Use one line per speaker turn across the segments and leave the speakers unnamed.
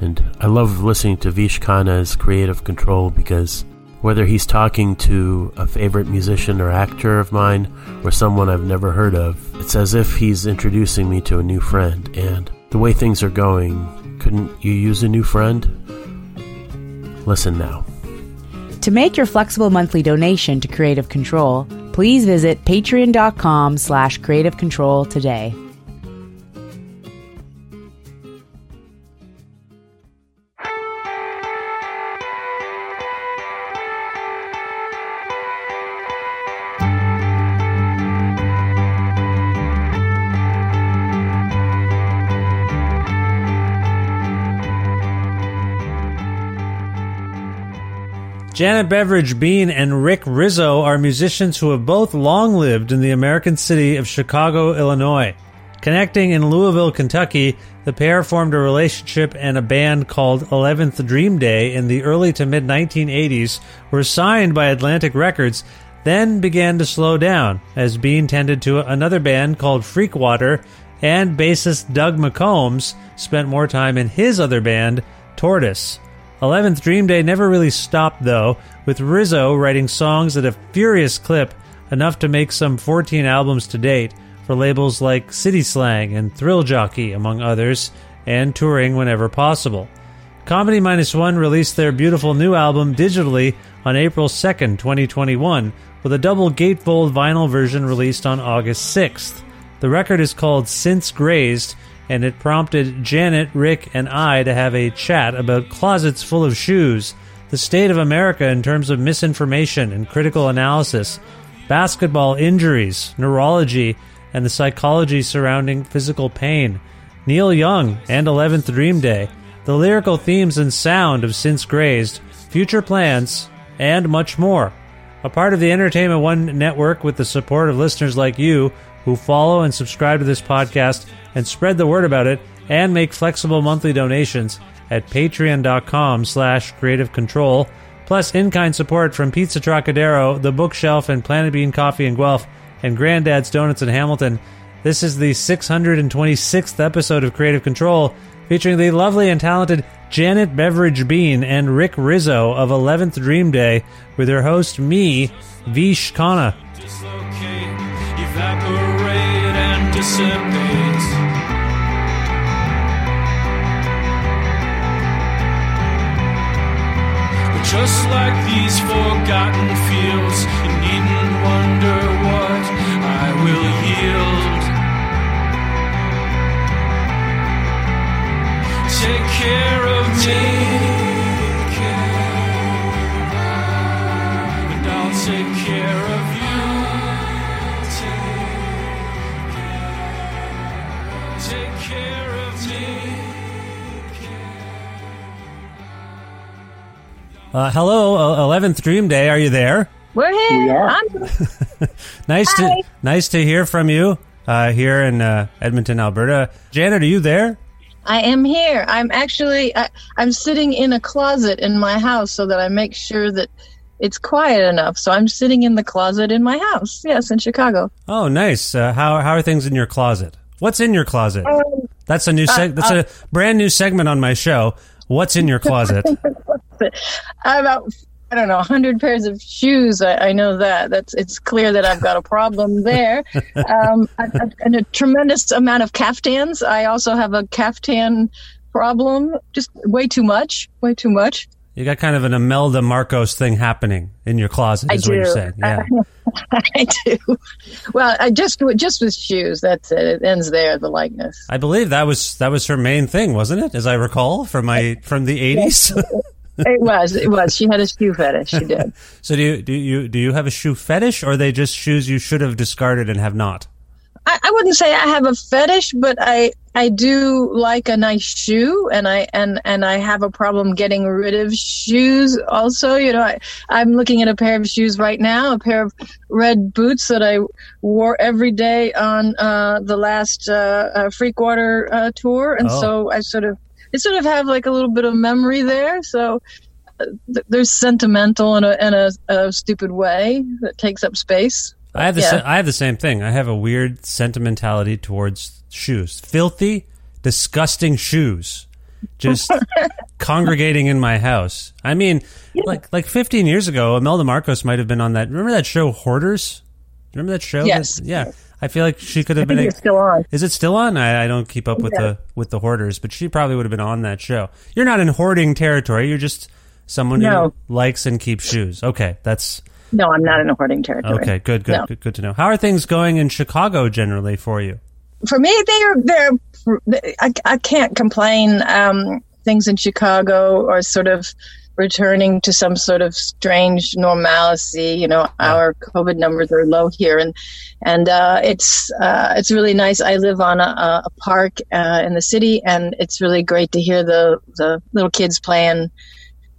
And I love listening to Vish Khanna's Creative Control because whether he's talking to a favorite musician or actor of mine or someone I've never heard of, it's as if he's introducing me to a new friend. And the way things are going, couldn't you use a new friend? Listen now.
To make your flexible monthly donation to Creative Control, please visit patreon.com slash creativecontrol today.
Janet Beveridge Bean and Rick Rizzo are musicians who have both long lived in the American city of Chicago, Illinois. Connecting in Louisville, Kentucky, the pair formed a relationship and a band called 11th Dream Day in the early to mid 1980s, were signed by Atlantic Records, then began to slow down as Bean tended to another band called Freakwater, and bassist Doug McCombs spent more time in his other band, Tortoise. 11th Dream Day never really stopped, though, with Rizzo writing songs at a furious clip, enough to make some 14 albums to date for labels like City Slang and Thrill Jockey, among others, and touring whenever possible. Comedy Minus One released their beautiful new album digitally on April 2nd, 2021, with a double gatefold vinyl version released on August 6th. The record is called Since Grazed and it prompted Janet, Rick, and I to have a chat about closets full of shoes, the state of America in terms of misinformation and critical analysis, basketball injuries, neurology, and the psychology surrounding physical pain, Neil Young and 11th Dream Day, the lyrical themes and sound of Since Grazed, future plans, and much more. A part of the Entertainment One network with the support of listeners like you, who follow and subscribe to this podcast and spread the word about it and make flexible monthly donations at patreon.com slash creative control plus in-kind support from pizza trocadero the bookshelf and planet bean coffee and guelph and granddad's donuts in hamilton. This is the 626th episode of creative control featuring the lovely and talented janet beveridge bean and rick rizzo of 11th dream day with their host me vish khanna.
dissipates. But just like these forgotten fields, you needn't wonder what I will yield. Take care of me. Take care of and I'll take care of you.
Uh, hello, uh, Eleventh Dream Day. Are you there?
We're here.
We are.
I'm
Nice
Hi.
to nice to hear from you uh, here in uh, Edmonton, Alberta. Janet, are you there?
I am here. I'm actually I, I'm sitting in a closet in my house so that I make sure that it's quiet enough. So I'm sitting in the closet in my house. Yes, in Chicago.
Oh, nice. Uh, how how are things in your closet? What's in your closet?
Um,
That's a new seg- that's a brand new segment on my show. What's in your closet?
about I don't know, hundred pairs of shoes. I, I know that. That's it's clear that I've got a problem there. Um, and a tremendous amount of caftans. I also have a caftan problem. Just way too much. Way too much.
You got kind of an Imelda Marcos thing happening in your closet.
I
Is what you're
do.
saying? Yeah.
I do. Well, I just just with shoes. That's it. It ends there. The likeness.
I believe that was that was her main thing, wasn't it? As I recall from my from the eighties.
It was. It was. She had a shoe fetish. She did.
so do you do you do you have a shoe fetish, or are they just shoes you should have discarded and have not?
I, I wouldn't say I have a fetish, but I I do like a nice shoe, and I and and I have a problem getting rid of shoes. Also, you know, I I'm looking at a pair of shoes right now, a pair of red boots that I wore every day on uh, the last uh, uh, Freakwater uh, tour, and
Oh.
so I sort of I sort of have like a little bit of memory there. So. uh, th- There's sentimental in a in a, a stupid way that takes up space.
I have the
Yeah.
sa- I have the same thing. I have a weird sentimentality towards shoes. Filthy, disgusting shoes. Just congregating in my house. I mean, like like 15 years ago, Imelda Marcos might have been on that. Remember that show Hoarders? Remember that show?
Yes.
That- yeah. I feel like she could have
I
been.
it's still on.
Is it still on? I, I don't keep up with the with the hoarders, but she probably would have been on that show. You're not in hoarding territory. You're just someone
No.
who likes and keeps shoes. Okay, that's
No, I'm not in a hoarding territory.
okay. Good, good,
No.
good, good to know. How are things going in Chicago generally for you?
For me, they're they're. I, I can't complain. Um, things in Chicago are sort of returning to some sort of strange normalcy. You know, our COVID numbers are low here, and and uh, it's uh, it's really nice. I live on a, a park uh, in the city, and it's really great to hear the the little kids playing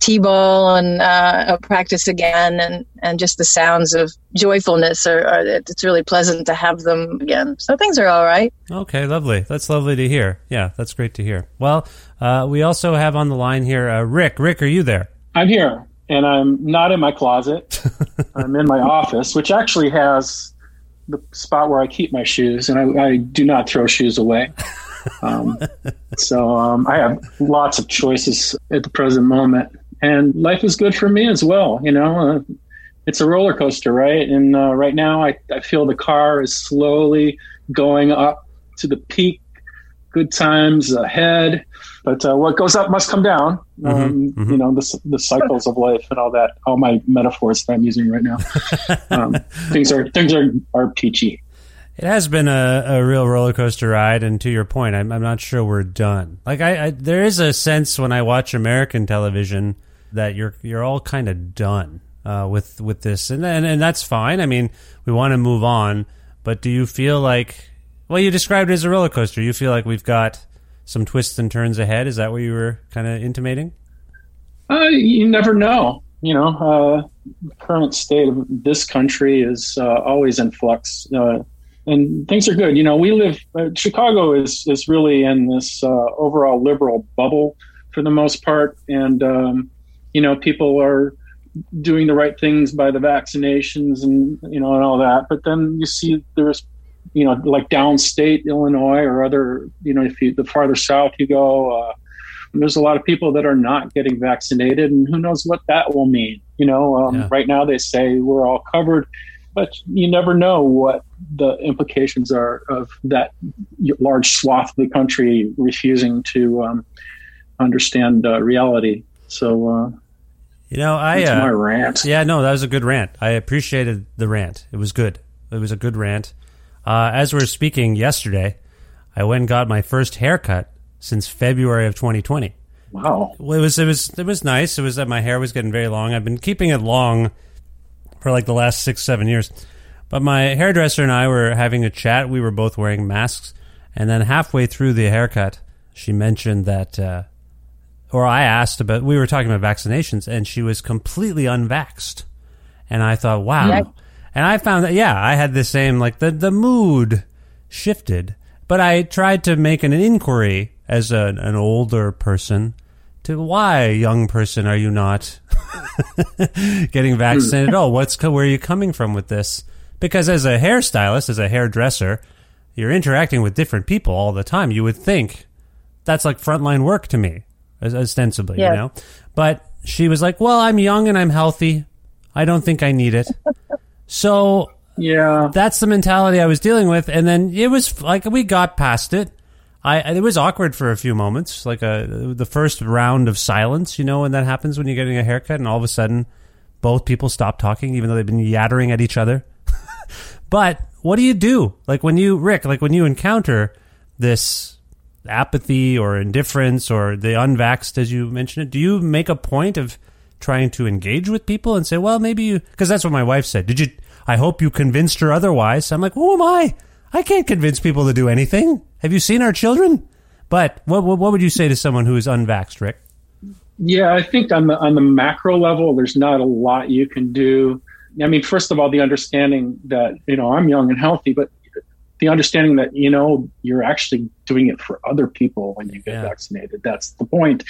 t-ball and uh, practice again, and and just the sounds of joyfulness are, are. It's really pleasant to have them again. So things are all right.
Okay, lovely. That's lovely to hear. Yeah, that's great to hear. Well, uh, we also have on the line here uh, Rick. Rick, are you there?
I'm here, and I'm not in my closet. I'm in my office, which actually has the spot where I keep my shoes, and I, I do not throw shoes away. Um, so um, I have lots of choices at the present moment, and life is good for me as well. You know, uh, it's a roller coaster, right? And uh, right now, I, I feel the car is slowly going up to the peak. Good times ahead, but uh, what goes up must come down. Um,
mhm.
You know, the, the cycles of life and all that. All my metaphors that I'm using right now. um, things are things are are peachy.
It has been a, a real roller coaster ride, and to your point, I'm, I'm not sure we're done. Like I, I, there is a sense when I watch American television that you're you're all kind of done uh, with with this, and, and and that's fine. I mean, we want to move on, but do you feel like, well, you described it as a roller coaster. You feel like we've got some twists and turns ahead. Is that what you were kind of intimating?
Uh, you never know. You know, uh, the current state of this country is uh, always in flux, uh, and things are good. You know, we live. Uh, Chicago is is really in this uh, overall liberal bubble for the most part, and um, you know, people are doing the right things by the vaccinations and you know and all that. But then you see there's you know like downstate Illinois or other you know if you the farther south you go. Uh, there's a lot of people that are not getting vaccinated, and who knows what that will mean. You know, um,
Yeah.
right now they say we're all covered, but you never know what the implications are of that large swath of the country refusing to um, understand uh, reality. So, uh,
You know, I
That's
uh,
my rant.
Yeah, no, that was a good rant. I appreciated the rant. It was good. It was a good rant. Uh, as we were speaking yesterday, I went and got my first haircut since February of 2020.
Wow.
Well, it was it was it was nice. It was that my hair was getting very long. I've been keeping it long for like the last six seven years. But my hairdresser and I were having a chat. We were both wearing masks, and then halfway through the haircut, she mentioned that, uh, or I asked about. We were talking about vaccinations, and she was completely unvaxxed. And I thought, wow.
Yeah.
And I found that yeah, I had the same like the the mood shifted, but I tried to make an inquiry as a, an older person to why, young person, are you not getting vaccinated? oh, what's where are you coming from with this? Because as a hairstylist, as a hairdresser, you're interacting with different people all the time. You would think that's like frontline work to me, ostensibly,
Yeah.
you know. But she was like, "Well, I'm young and I'm healthy. I don't think I need it." so
Yeah.
that's the mentality I was dealing with, and then it was like we got past it. I it was awkward for a few moments, like a the first round of silence, you know, when that happens when you're getting a haircut, and all of a sudden, both people stop talking, even though they've been yattering at each other. but what do you do, like when you Rick, like when you encounter this apathy or indifference or the unvaxxed, as you mentioned it? Do you make a point of trying to engage with people and say, well, maybe you, because that's what my wife said. Did you, I hope you convinced her otherwise. I'm like, who am I? I can't convince people to do anything. Have you seen our children? But what, what, would you say to someone who is unvaxxed, Rick?
Yeah, I think on the on the macro level, there's not a lot you can do. I mean, first of all, the understanding that you know I'm young and healthy, but the understanding that you know you're actually doing it for other people when you get
Yeah.
vaccinated. That's the point.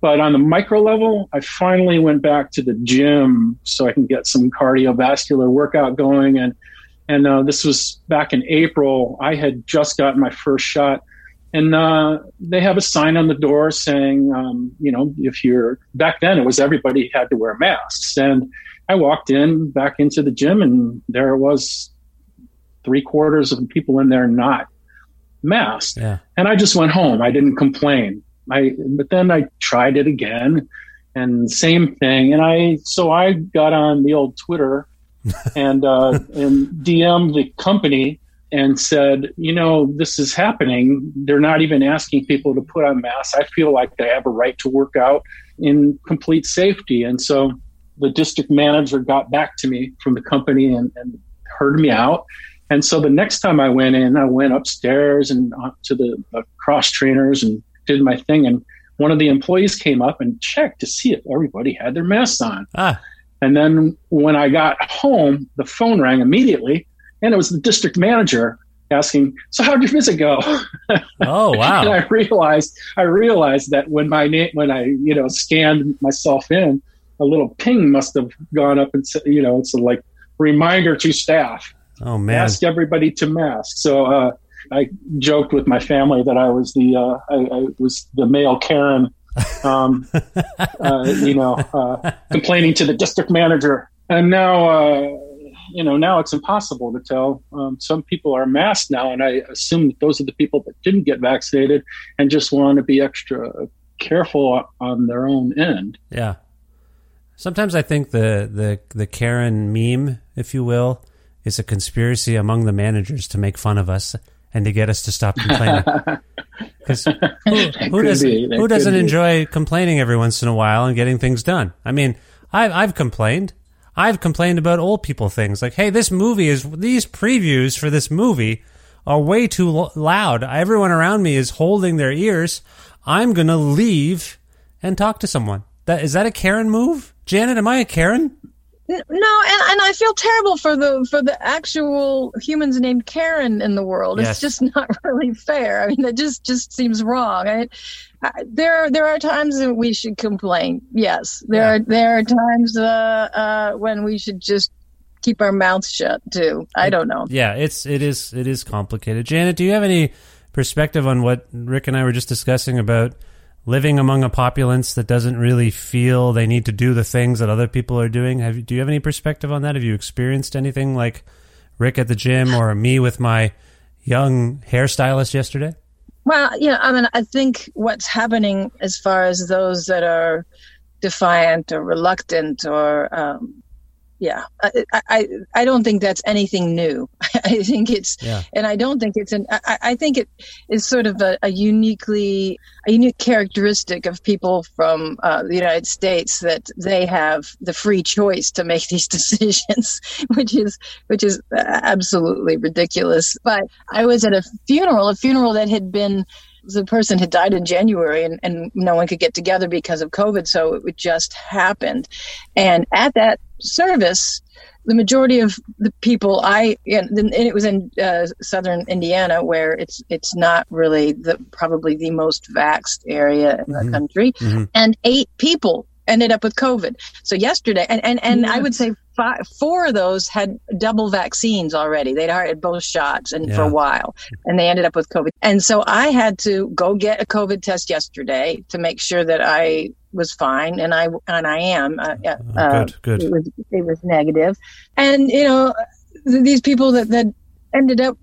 But on the micro level, I finally went back to the gym so I can get some cardiovascular workout going, and and uh, this was back in April. I had just gotten my first shot. And uh, they have a sign on the door saying, um, you know, if you're back then, it was everybody had to wear masks. And I walked in back into the gym, and there it was three quarters of the people in there not masked.
Yeah.
And I just went home. I didn't complain. I but then I tried it again, and same thing. And I so I got on the old Twitter and uh, and DM the company and said, you know, this is happening. They're not even asking people to put on masks. I feel like they have a right to work out in complete safety. And so the district manager got back to me from the company and, and heard me out. And so the next time I went in, I went upstairs and to the uh, cross trainers and did my thing. And one of the employees came up and checked to see if everybody had their masks on.
Ah,
And then when I got home, the phone rang immediately, and it was the district manager asking, "So how'd your visit go?"
oh, wow! and.
I realized I realized that when my name when I you know scanned myself in, a little ping must have gone up and said, you know, it's a like reminder to staff
Oh, man.
ask everybody to mask. So uh, I joked with my family that I was the uh, I, I was the male Karen, um, uh, you know, uh, complaining to the district manager, and now. Uh, you know, now it's impossible to tell. Um, some people are masked now, and I assume that those are the people that didn't get vaccinated and just want to be extra careful on their own end.
Yeah. Sometimes I think the, the, the Karen meme, if you will, is a conspiracy among the managers to make fun of us and to get us to stop complaining. Because who, who doesn't,
be.
Who doesn't enjoy complaining every once in a while and getting things done? I mean, I've, I've complained. I've complained about old people things like, hey, this movie is, these previews for this movie are way too lo- loud. Everyone around me is holding their ears. I'm going to leave and talk to someone. That, is that a Karen move? Janet, am I a Karen?
No, and, and I feel terrible for the for the actual humans named Karen in the world.
Yes.
It's just not really fair. I mean, that just just seems wrong. I, I, there there are times that we should complain. Yes, there
Yeah.
are there are times uh, uh, when we should just keep our mouths shut too. I don't know.
Yeah, it's it is it is complicated. Janet, do you have any perspective on what Rick and I were just discussing about living among a populace that doesn't really feel they need to do the things that other people are doing? Have you- do you have any perspective on that? Have you experienced anything like Rick at the gym or me with my young hairstylist yesterday?
Well, yeah, I mean, I think what's happening as far as those that are defiant or reluctant or um, yeah. I, I i don't think that's anything new. I think it's
Yeah.
and i don't think it's an i, I think it is sort of a, a uniquely a unique characteristic of people from uh, the united states that they have the free choice to make these decisions which is which is absolutely ridiculous. But i was at a funeral a funeral that had been the person had died in January and, and no one could get together because of COVID. So it just happened. And at that service, the majority of the people I and, it was in uh, southern Indiana where it's it's not really the probably the most vaxxed area in the country, and eight people ended up with COVID. So yesterday, and and, and I would say five, four of those had double vaccines already. They'd already had both shots and for a while, and they ended up with COVID. And so I had to go get a COVID test yesterday to make sure that I was fine, and I and I am. Uh, uh,
good, good.
It was it was negative, and you know th- these people that that ended up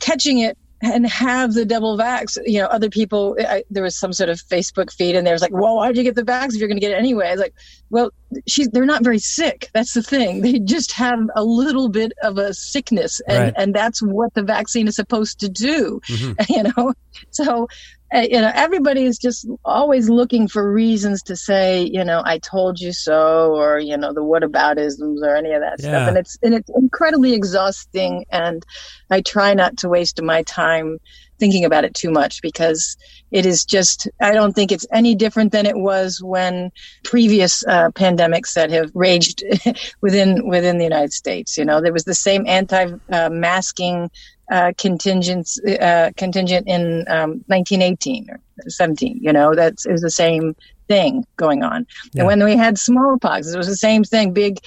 catching it and have the double vax. You know, other people. I, there was some sort of Facebook feed, and there was like, "Well, why'd you get the vax if you're going to get it anyway?" I was like, "Well, she's they're not very sick. That's the thing. They just have a little bit of a sickness, and
Right.
and that's what the vaccine is supposed to do.
Mhm.
You know, so." Uh, you know, everybody is just always looking for reasons to say, you know, I told you so, or you know, the whataboutisms, or any of that
Yeah.
stuff, and it's and it's incredibly exhausting. And I try not to waste my time thinking about it too much because it is just I don't think it's any different than it was when previous uh, pandemics that have raged within within the United States. You know, there was the same anti-masking uh, contingent uh, contingent in um, 1918 or 17. You know, that's was the same thing going on.
Yeah.
And when we had smallpox, it was the same thing. Big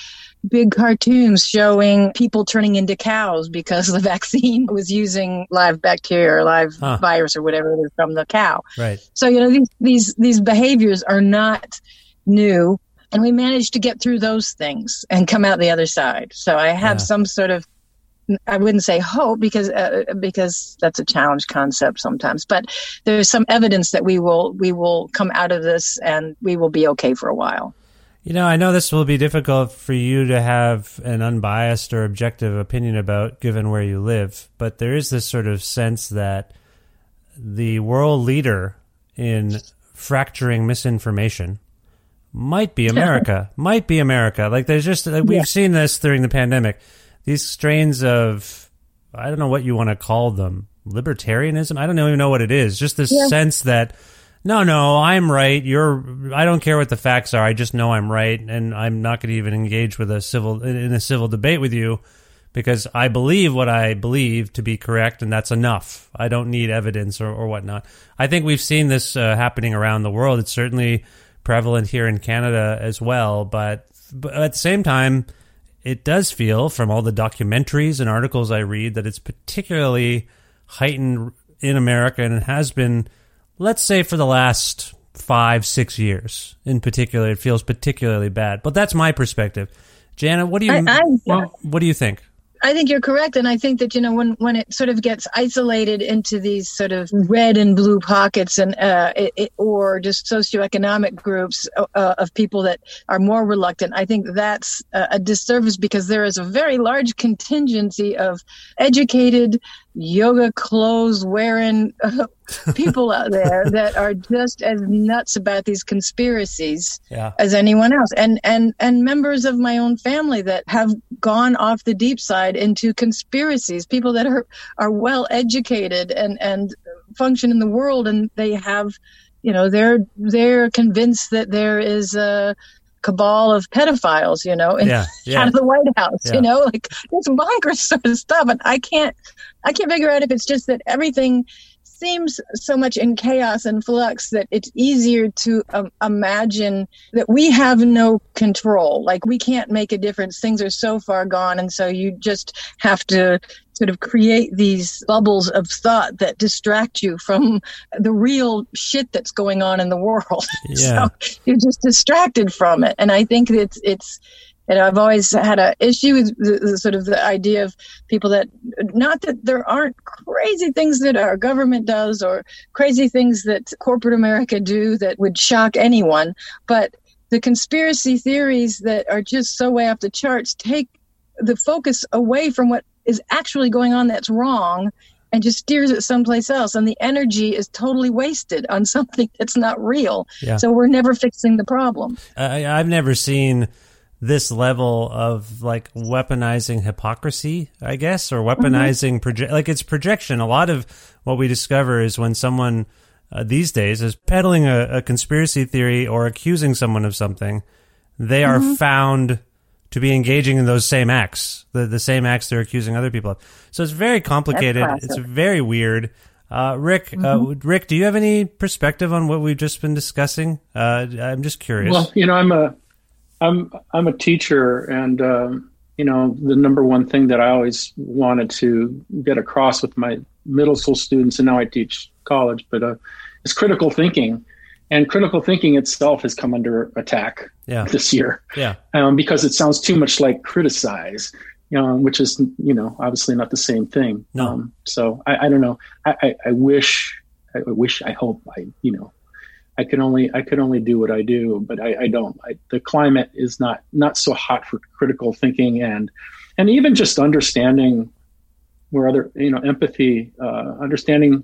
big cartoons showing people turning into cows because the vaccine was using live bacteria or live
Huh.
virus or whatever it is from the cow.
Right.
So you know these these these behaviors are not new, and we managed to get through those things and come out the other side. So I have
Yeah.
some sort of I wouldn't say hope because uh, because that's a challenge concept sometimes, but there's some evidence that we will we will come out of this and we will be okay for a while.
You know, I know this will be difficult for you to have an unbiased or objective opinion about given where you live, but there is this sort of sense that the world leader in fracturing misinformation might be America. might be America. Like there's just like, we've seen this during the pandemic. These strains of I don't know what you want to call them. Libertarianism? I don't even know what it is. Just this sense that no, no, I'm right. You're. I don't care what the facts are. I just know I'm right, and I'm not going to even engage with a civil in in a civil debate with you because I believe what I believe to be correct, and that's enough. I don't need evidence or, or whatnot. I think we've seen this uh, happening around the world. It's certainly prevalent here in Canada as well, but, but at the same time, it does feel from all the documentaries and articles I read that it's particularly heightened in America, and it has been let's say for the last five, six years in particular, it feels particularly bad. But that's my perspective. Janet, what do you
I- I-
what do you think?
I think you're correct, and I think that you know when when it sort of gets isolated into these sort of red and blue pockets, and uh, it, it, or just socioeconomic groups uh, uh, of people that are more reluctant, I think that's a, a disservice because there is a very large contingency of educated yoga clothes wearing uh, people out there that are just as nuts about these conspiracies
Yeah.
as anyone else and and and members of my own family that have gone off the deep side into conspiracies people that are are well educated and and function in the world and they have you know they're they're convinced that there is a cabal of pedophiles you know in
Yeah, yeah.
out of the white house
Yeah.
you know like it's bonkers sort of stuff and i can't i can't figure out if it's just that everything seems so much in chaos and flux that it's easier to um, imagine that we have no control. Like we can't make a difference. Things are so far gone. And so you just have to sort of create these bubbles of thought that distract you from the real shit that's going on in the world.
Yeah.
so you're just distracted from it. And I think it's, it's, and I've always had a issue with the, the sort of the idea of people that not that there aren't crazy things that our government does or crazy things that corporate America do that would shock anyone, but the conspiracy theories that are just so way off the charts take the focus away from what is actually going on that's wrong and just steers it someplace else. And the energy is totally wasted on something that's not real.
Yeah.
so we're never fixing the problem.
I, I've never seen this level of like weaponizing hypocrisy, I guess, or weaponizing proje- like it's projection. A lot of what we discover is when someone uh, these days is peddling a, a conspiracy theory or accusing someone of something, they are found to be engaging in those same acts, the the same acts they're accusing other people of. So it's very complicated. It's very weird. Uh, Rick, uh, Rick, do you have any perspective on what we've just been discussing? Uh, I'm just curious.
Well, you know, I'm a, I'm I'm a teacher, and um, you know, the number one thing that I always wanted to get across with my middle school students, and now I teach college, but uh, is critical thinking, and critical thinking itself has come under attack
Yeah.
this year
yeah.
um, because it sounds too much like criticize, you know, which is you know obviously not the same thing.
No.
Um, so I, I don't know. I, I, I wish, I wish, I hope, I you know, I can only I could only do what I do, but I, I don't. I, the climate is not not so hot for critical thinking and and even just understanding where other you know empathy, uh, understanding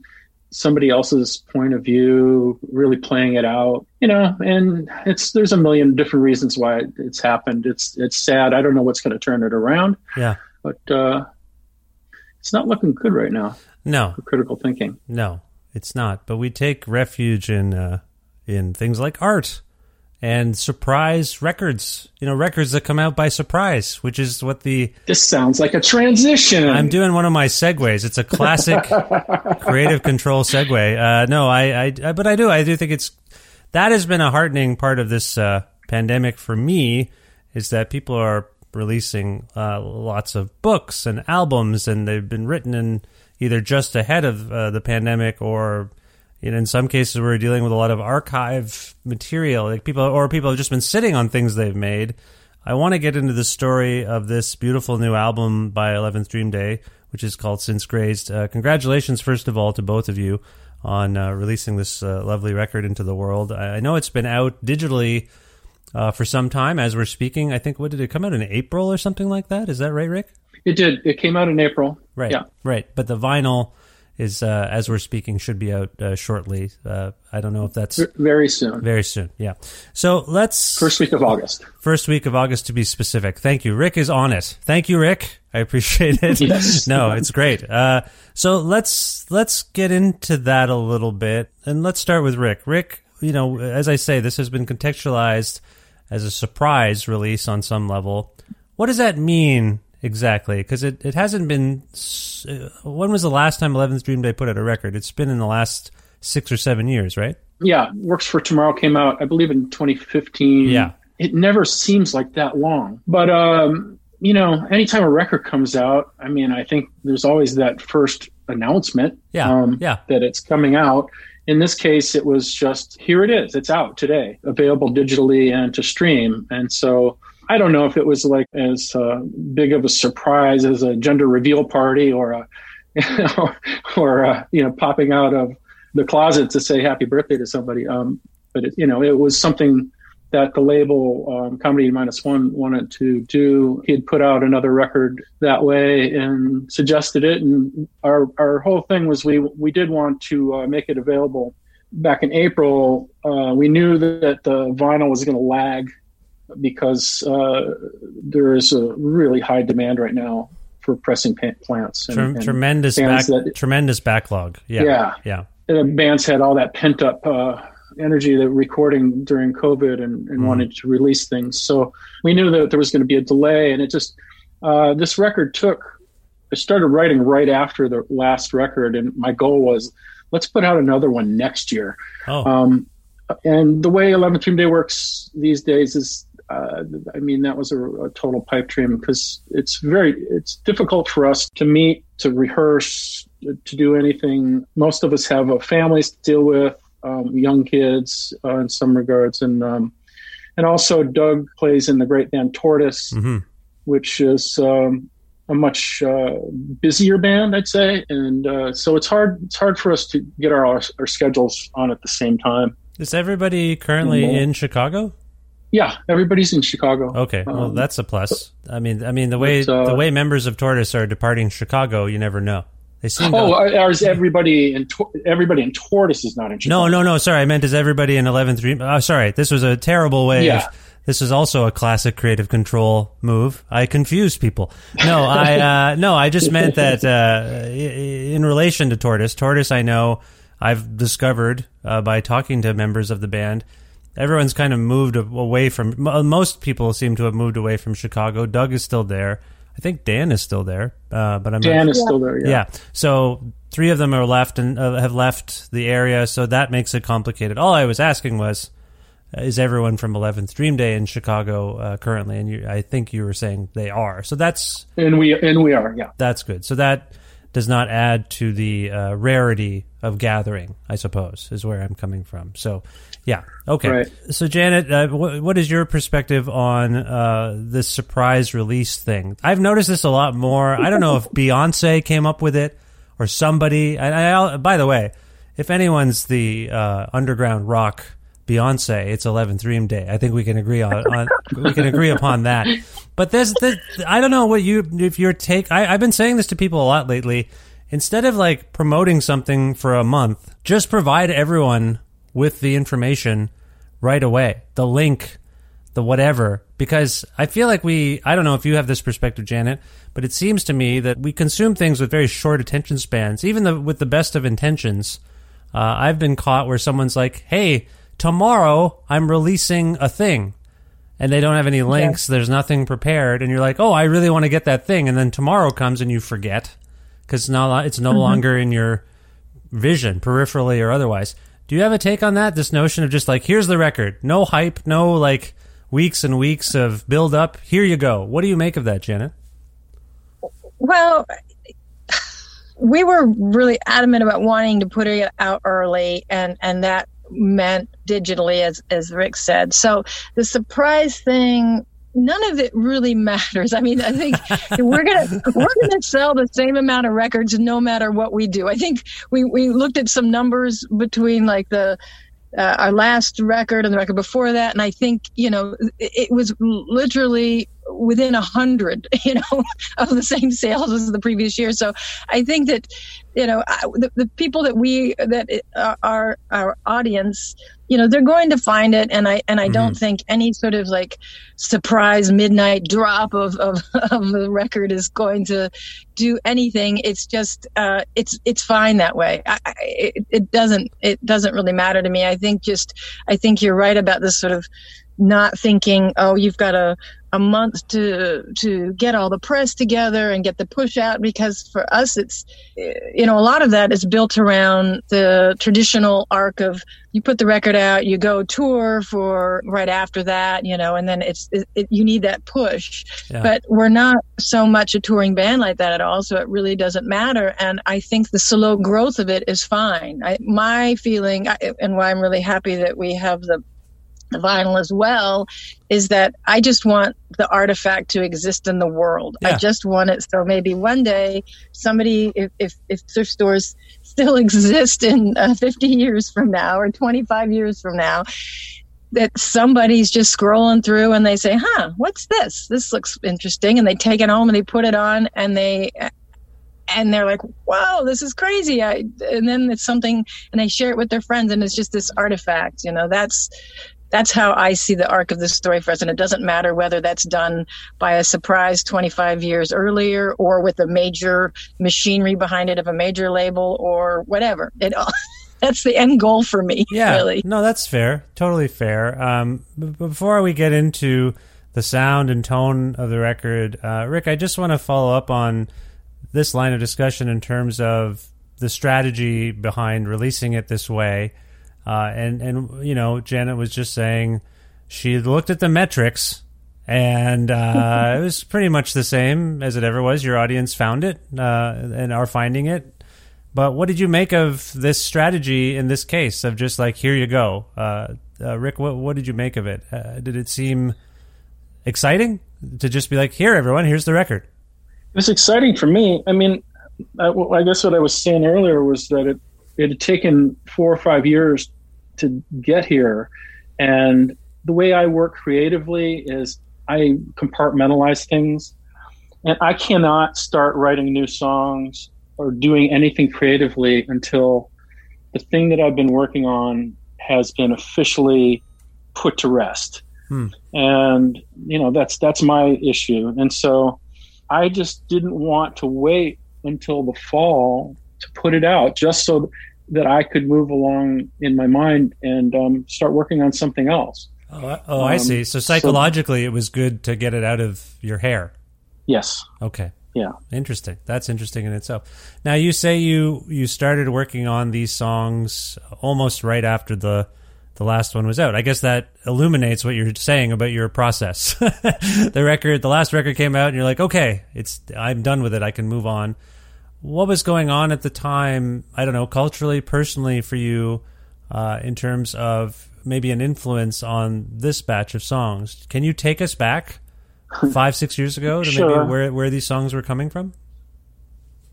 somebody else's point of view, really playing it out, you know. And it's there's a million different reasons why it's happened. It's it's sad. I don't know what's going to turn it around,
Yeah.
but uh, it's not looking good right now
No,
critical thinking.
no, it's not. But we take refuge in uh, in things like art and surprise records. You know, records that come out by surprise, which is what the
This sounds like a transition.
I'm doing one of my segues. It's a classic creative control segue. Uh, no, I, I, I, but I do, I do think it's that has been a heartening part of this uh, pandemic for me is that people are releasing uh, lots of books and albums, and they've been written in either just ahead of uh, the pandemic or. You know, in some cases, we're dealing with a lot of archive material, like people, or people have just been sitting on things they've made. I want to get into the story of this beautiful new album by 11th Dream Day, which is called Since Grazed. Uh, congratulations, first of all, to both of you on uh, releasing this uh, lovely record into the world. I, I know it's been out digitally uh, for some time as we're speaking. I think, what did it come out in April or something like that? Is that right, Rick?
It did. It came out in April.
Right.
Yeah.
Right. But the vinyl is, uh, as we're speaking, should be out uh, shortly. Uh, I don't know if that's
Very soon.
very soon. Yeah. So let's
First week of August.
First week of August to be specific. Thank you. Rick is on it. Thank you, Rick. I appreciate it.
Yes.
no, it's great. Uh, so let's let's get into that a little bit, and let's start with Rick. Rick, you know, as I say, this has been contextualized as a surprise release on some level. What does that mean exactly? Because it, it hasn't been. uh, When was the last time 11th Dream Day put out a record? It's been in the last six or seven years, right?
Yeah. Works for Tomorrow came out, I believe, in 2015.
Yeah.
It never seems like that long. But, um, you know, anytime a record comes out, I mean, I think there's always that first announcement
Yeah.
um,
yeah.
that it's coming out. In this case, it was just here it is. It's out today, available digitally and to stream. And so I don't know if it was like as uh, big of a surprise as a gender reveal party or a, or, or uh, you know, popping out of the closet to say happy birthday to somebody. Um, but it, you know, it was something that the label um, Comedy Minus One wanted to do. He had put out another record that way and suggested it, and our our whole thing was we we did want to uh, make it available. Back in April, uh, we knew that the vinyl was going to lag because uh, there is a really high demand right now for pressing plants. And,
Trem-
and
tremendous back,
that-
tremendous backlog. Yeah.
Yeah.
Yeah.
the bands had all that pent up uh, energy that recording during COVID and, and wanted to release things. So we knew that there was going to be a delay, and it just uh, this record took. I started writing right after the last record, and my goal was let's put out another one next year.
Oh.
Um, and the way 11th Dream Day works these days is, uh, I mean, that was a, a total pipe dream because it's very, it's difficult for us to meet, to rehearse, to do anything. Most of us have uh, families to deal with, um, young kids uh, in some regards, and um, and also Doug plays in the great band Tortoise,
Mhm.
which is um, a much uh, busier band, I'd say, and uh, so it's hard. It's hard for us to get our our schedules on at the same time.
Is everybody currently in Chicago?
Yeah, everybody's in Chicago.
Okay, well
Um,
that's a plus. I mean, I mean the way
uh,
the way members of Tortoise are departing Chicago, you never know. They seem.
Oh,
to,
is everybody in everybody in Tortoise is not in Chicago?
no, no, no. Sorry, I meant is everybody in Eleventh Dream? Oh, sorry, this was a terrible way.
Yeah.
Of, this is also a classic creative control move. I confuse people. No, I uh, no, I just meant that uh, in relation to Tortoise. Tortoise, I know I've discovered uh, by talking to members of the band. Everyone's kind of moved away from. Most people seem to have moved away from Chicago. Doug is still there. I think Dan is still there, uh, but I'm
Dan
not,
is still there. Yeah.
yeah. So three of them are left and uh, have left the area, so that makes it complicated. All I was asking was, uh, is everyone from 11th Dream Day in Chicago uh, currently? And you, I think you were saying they are. So that's
and we and we are. Yeah.
that's good. So that does not add to the uh, rarity of gathering, I suppose, is where I'm coming from. So, yeah, okay.
Right.
So, Janet, uh, wh- what is your perspective on uh, this surprise release thing? I've noticed this a lot more. I don't know if Beyonce came up with it or somebody. And I, by the way, if anyone's the uh, underground rock Beyonce, it's 11th Dream Day. I think we can agree on, on we can agree upon that. But this, the I don't know what you if your take. I, I've been saying this to people a lot lately. Instead of like promoting something for a month, just provide everyone with the information right away, the link, the whatever. Because I feel like we I don't know if you have this perspective, Janet, but it seems to me that we consume things with very short attention spans, even the, with the best of intentions. Uh, I've been caught where someone's like, "Hey, tomorrow I'm releasing a thing," and they don't have any links. There's nothing prepared, and you're like, "Oh, I really want to get that thing," and then tomorrow comes and you forget because now it's no longer in your vision, peripherally or otherwise. Do you have a take on that? This notion of just like, here's the record, no hype, no like weeks and weeks of build up. Here you go. What do you make of that, Janet?
Well, we were really adamant about wanting to put it out early, and and that meant digitally, as as Rick said. So the surprise thing. None of it really matters. I mean, I think we're gonna we're gonna sell the same amount of records no matter what we do. I think we we looked at some numbers between like the uh, our last record and the record before that, and I think you know it, it was literally within a hundred, you know, of the same sales as the previous year. So I think that you know I, the, the people that we that uh, are our audience, you know, they're going to find it, and I and I don't think any sort of like surprise midnight drop of of, of the record is going to do anything. It's just uh, it's it's fine that way. I, it, it doesn't it doesn't really matter to me. I think just I think you're right about this sort of not thinking oh you've got a a month to to get all the press together and get the push out because for us it's you know a lot of that is built around the traditional arc of you put the record out you go tour for right after that you know and then it's it, it, you need that push
Yeah.
but we're not so much a touring band like that at all so it really doesn't matter and i think the slow growth of it is fine I, my feeling I, and why i'm really happy that we have the vinyl as well is that I just want the artifact to exist in the world. I just want it so maybe one day somebody, if, if, if thrift stores still exist in uh, 50 years from now or 25 years from now, that somebody's just scrolling through and they say, huh, what's this? This looks interesting. And they take it home and they put it on and they, and they're like, wow, this is crazy. I, and then it's something and they share it with their friends and it's just this artifact, you know, that's, that's how I see the arc of this story for us. And it doesn't matter whether that's done by a surprise 25 years earlier or with a major machinery behind it of a major label or whatever. It all, that's the end goal for me.
Yeah,
Really.
no, that's fair, totally fair. Um, before we get into the sound and tone of the record, uh, Rick, I just want to follow up on this line of discussion in terms of the strategy behind releasing it this way. Uh, and and you know, Janet was just saying she looked at the metrics, and uh, it was pretty much the same as it ever was. Your audience found it uh, and are finding it. But what did you make of this strategy in this case of just like here you go, uh, uh, Rick? What what did you make of it? Uh, did it seem exciting to just be like here, everyone, here's the record?
It was exciting for me. I mean, I, I guess what I was saying earlier was that it it had taken four or five years to get here, and the way I work creatively is I compartmentalize things, and I cannot start writing new songs or doing anything creatively until the thing that I've been working on has been officially put to rest.
Hmm.
And you know that's that's my issue, and so I just didn't want to wait until the fall to put it out, just so that I could move along in my mind and um, start working on something else.
Oh, I- oh, I
Um,
see. So psychologically, it was good to get it out of your hair.
Yes.
Okay.
Yeah.
Interesting. That's interesting in itself. Now you say you you started working on these songs almost right after the the last one was out. I guess that illuminates what you're saying about your process. the record, the last record came out, and you're like, okay, it's I'm done with it. I can move on. What was going on at the time? I don't know, culturally, personally, for you, uh, in terms of maybe an influence on this batch of songs. Can you take us back five, six years ago to
Sure.
maybe where where these songs were coming from?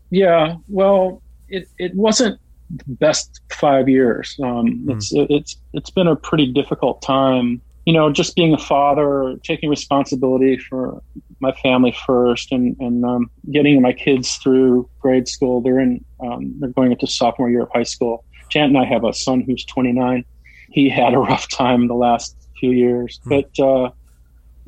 Yeah, well, it, it wasn't the best five years. Um, It's it's it's been a pretty difficult time. You know, just being a father, taking responsibility for my family first, and and um, getting my kids through grade school. They're in um, they're going into sophomore year of high school. Chant and I have a son who's 29. He had a rough time the last few years, but uh,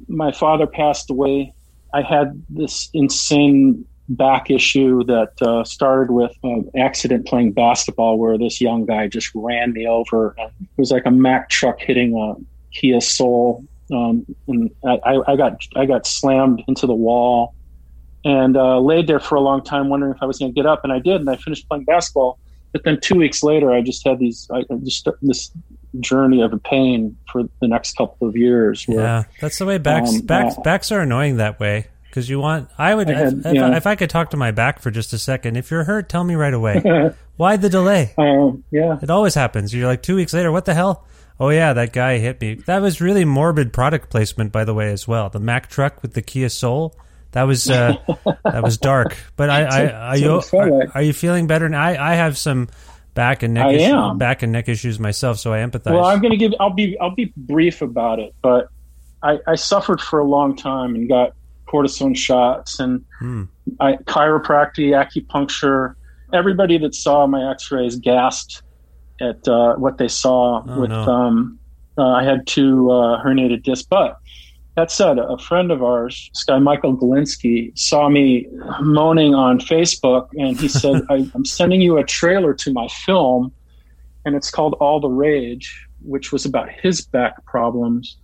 my father passed away. I had this insane back issue that uh, started with an accident playing basketball where this young guy just ran me over. It was like a Mack truck hitting a Kia Soul. Um, and I, I- got I got slammed into the wall and uh, laid there for a long time, wondering if I was going to get up. And I did, and I finished playing basketball. But then two weeks later, I just had these I just this journey of a pain for the next couple of years. Where,
Yeah, that's the way backs
Um,
backs
uh,
backs are annoying that way because you want. I would
I had-
if, if,
yeah.
I, if I could talk to my back for just a second. If you're hurt, tell me right away. Why the delay?
Um, yeah,
It always happens. You're like two weeks later. What the hell? Oh yeah, that guy hit me. That was really morbid product placement, by the way, as well. The Mack truck with the Kia Soul. That was uh, that was dark. But I, I are
So
you are, are you feeling better? now? I I have some back and neck
I
issue-
am.
back and neck issues myself, so I empathize.
Well, I'm going to give. I'll be. I'll be brief about it. But I, I suffered for a long time and got cortisone shots and
Hmm.
I, chiropractic, acupuncture. Everybody that saw my X-rays gasped at uh, what they saw.
Oh,
with
no.
um, uh, I had two uh, herniated discs. But that said, a friend of ours, this guy Michael Galinsky, saw me moaning on Facebook, and he said, I, "I'm sending you a trailer to my film." and it's called All the Rage, which was about his back problems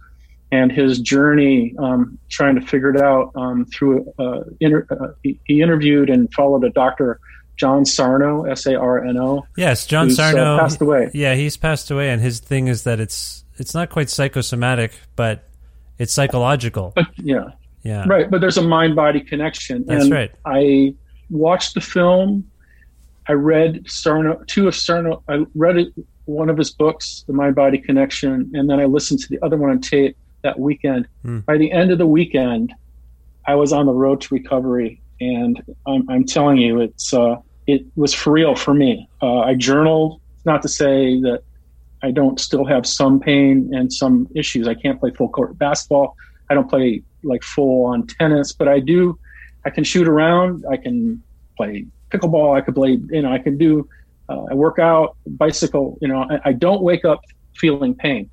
and his journey um, trying to figure it out um, through. Uh, inter- uh, he, he interviewed and followed a doctor, John Sarno, S A R N O.
Yes, John
uh,
Sarno
passed away.
Yeah, he's passed away, and his thing is that it's it's not quite psychosomatic, but it's psychological.
But yeah,
Yeah,
right. But there's a mind body connection.
That's
and
right.
I watched the film. I read Sarno, two of Sarno. I read it, one of his books, The Mind Body Connection, and then I listened to the other one on tape that weekend.
Hmm.
By the end of the weekend, I was on the road to recovery, and I'm, I'm telling you, it's uh, it was for real for me. Uh, I journaled, not to say that I don't still have some pain and some issues. I can't play full court basketball. I don't play like full on tennis, but I do. I can shoot around. I can play pickleball. I could play. You know, I can do. Uh, I work out, bicycle. You know, I, I don't wake up feeling pain.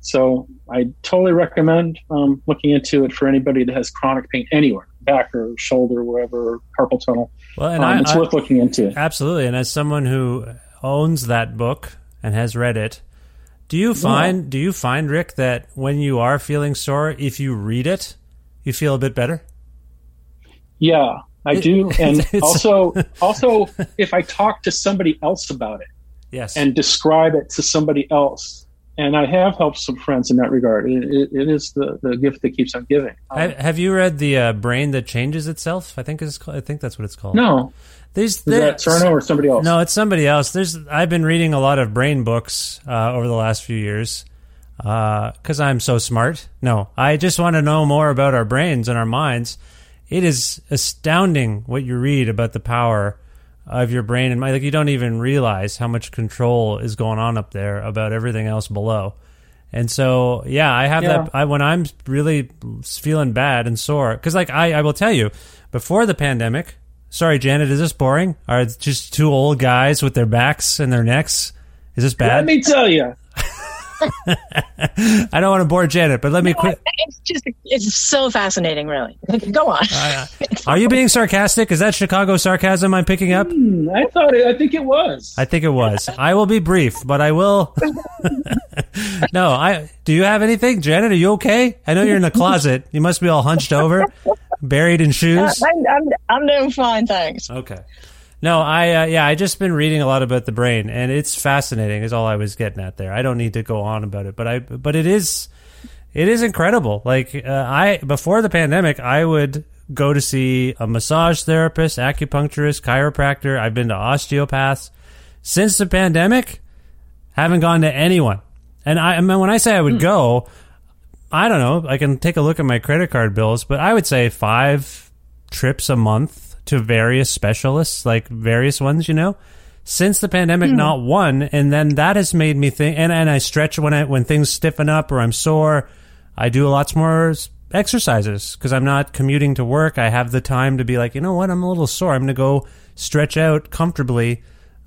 So I totally recommend um, looking into it for anybody that has chronic pain anywhere, back or shoulder, wherever, carpal tunnel.
Well, and
Um,
I,
it's
I-
worth looking into.
absolutely. And as someone who owns that book and has read it, do you find do you find Rick that when you are feeling sore, if you read it, you feel a bit better?
Yeah, I do. And also, also, if I talk to somebody else about it
Yes.
and describe it to somebody else, and I have helped some friends in that regard, it, it, it is the, the gift that keeps on giving. Um,
have, you read the uh, Brain That Changes Itself? I think is I think that's what it's called.
no,
There's
is that Sarno or somebody else?
No, it's somebody else. There's I've been reading a lot of brain books uh, over the last few years because I'm so smart. No, I just want to know more about our brains and our minds. It is astounding what you read about the power of your brain and. Like you don't even realize how much control is going on up there about everything else below. And so, yeah, I have
Yeah.
that. I, when I'm really feeling bad and sore, because like I, I will tell you, before the pandemic. Sorry, Janet, is this boring? Are it just two old guys with their backs and their necks? Is this bad?
Let me tell you.
I don't want to bore Janet, but let me quit.
It's just it's so fascinating, really. Go on.
Are you being sarcastic? Is that Chicago sarcasm I'm picking up?
Hmm, I thought it, I think it was.
I think it was. I will be brief, but I will. no, I. Do you have anything, Janet? Are you okay? I know you're in the closet. You must be all hunched over, buried in shoes.
I'm, I'm, I'm doing fine, thanks.
Okay. No, I uh, yeah, I just been reading a lot about the brain, and it's fascinating. Is all I was getting at there. I don't need to go on about it, but I but it is it is incredible. Like uh, I before the pandemic, I would go to see a massage therapist, acupuncturist, chiropractor. I've been to osteopaths. Since the pandemic, haven't gone to anyone. And I, I mean, when I say I would go, I don't know. I can take a look at my credit card bills, but I would say five trips a month to various specialists, like various ones, you know. Since the pandemic, hmm. not one, and then that has made me think. And, and I stretch when I when things stiffen up or I'm sore. I do lots more exercises because I'm not commuting to work. I have the time to be like, you know what, I'm a little sore. I'm going to go stretch out comfortably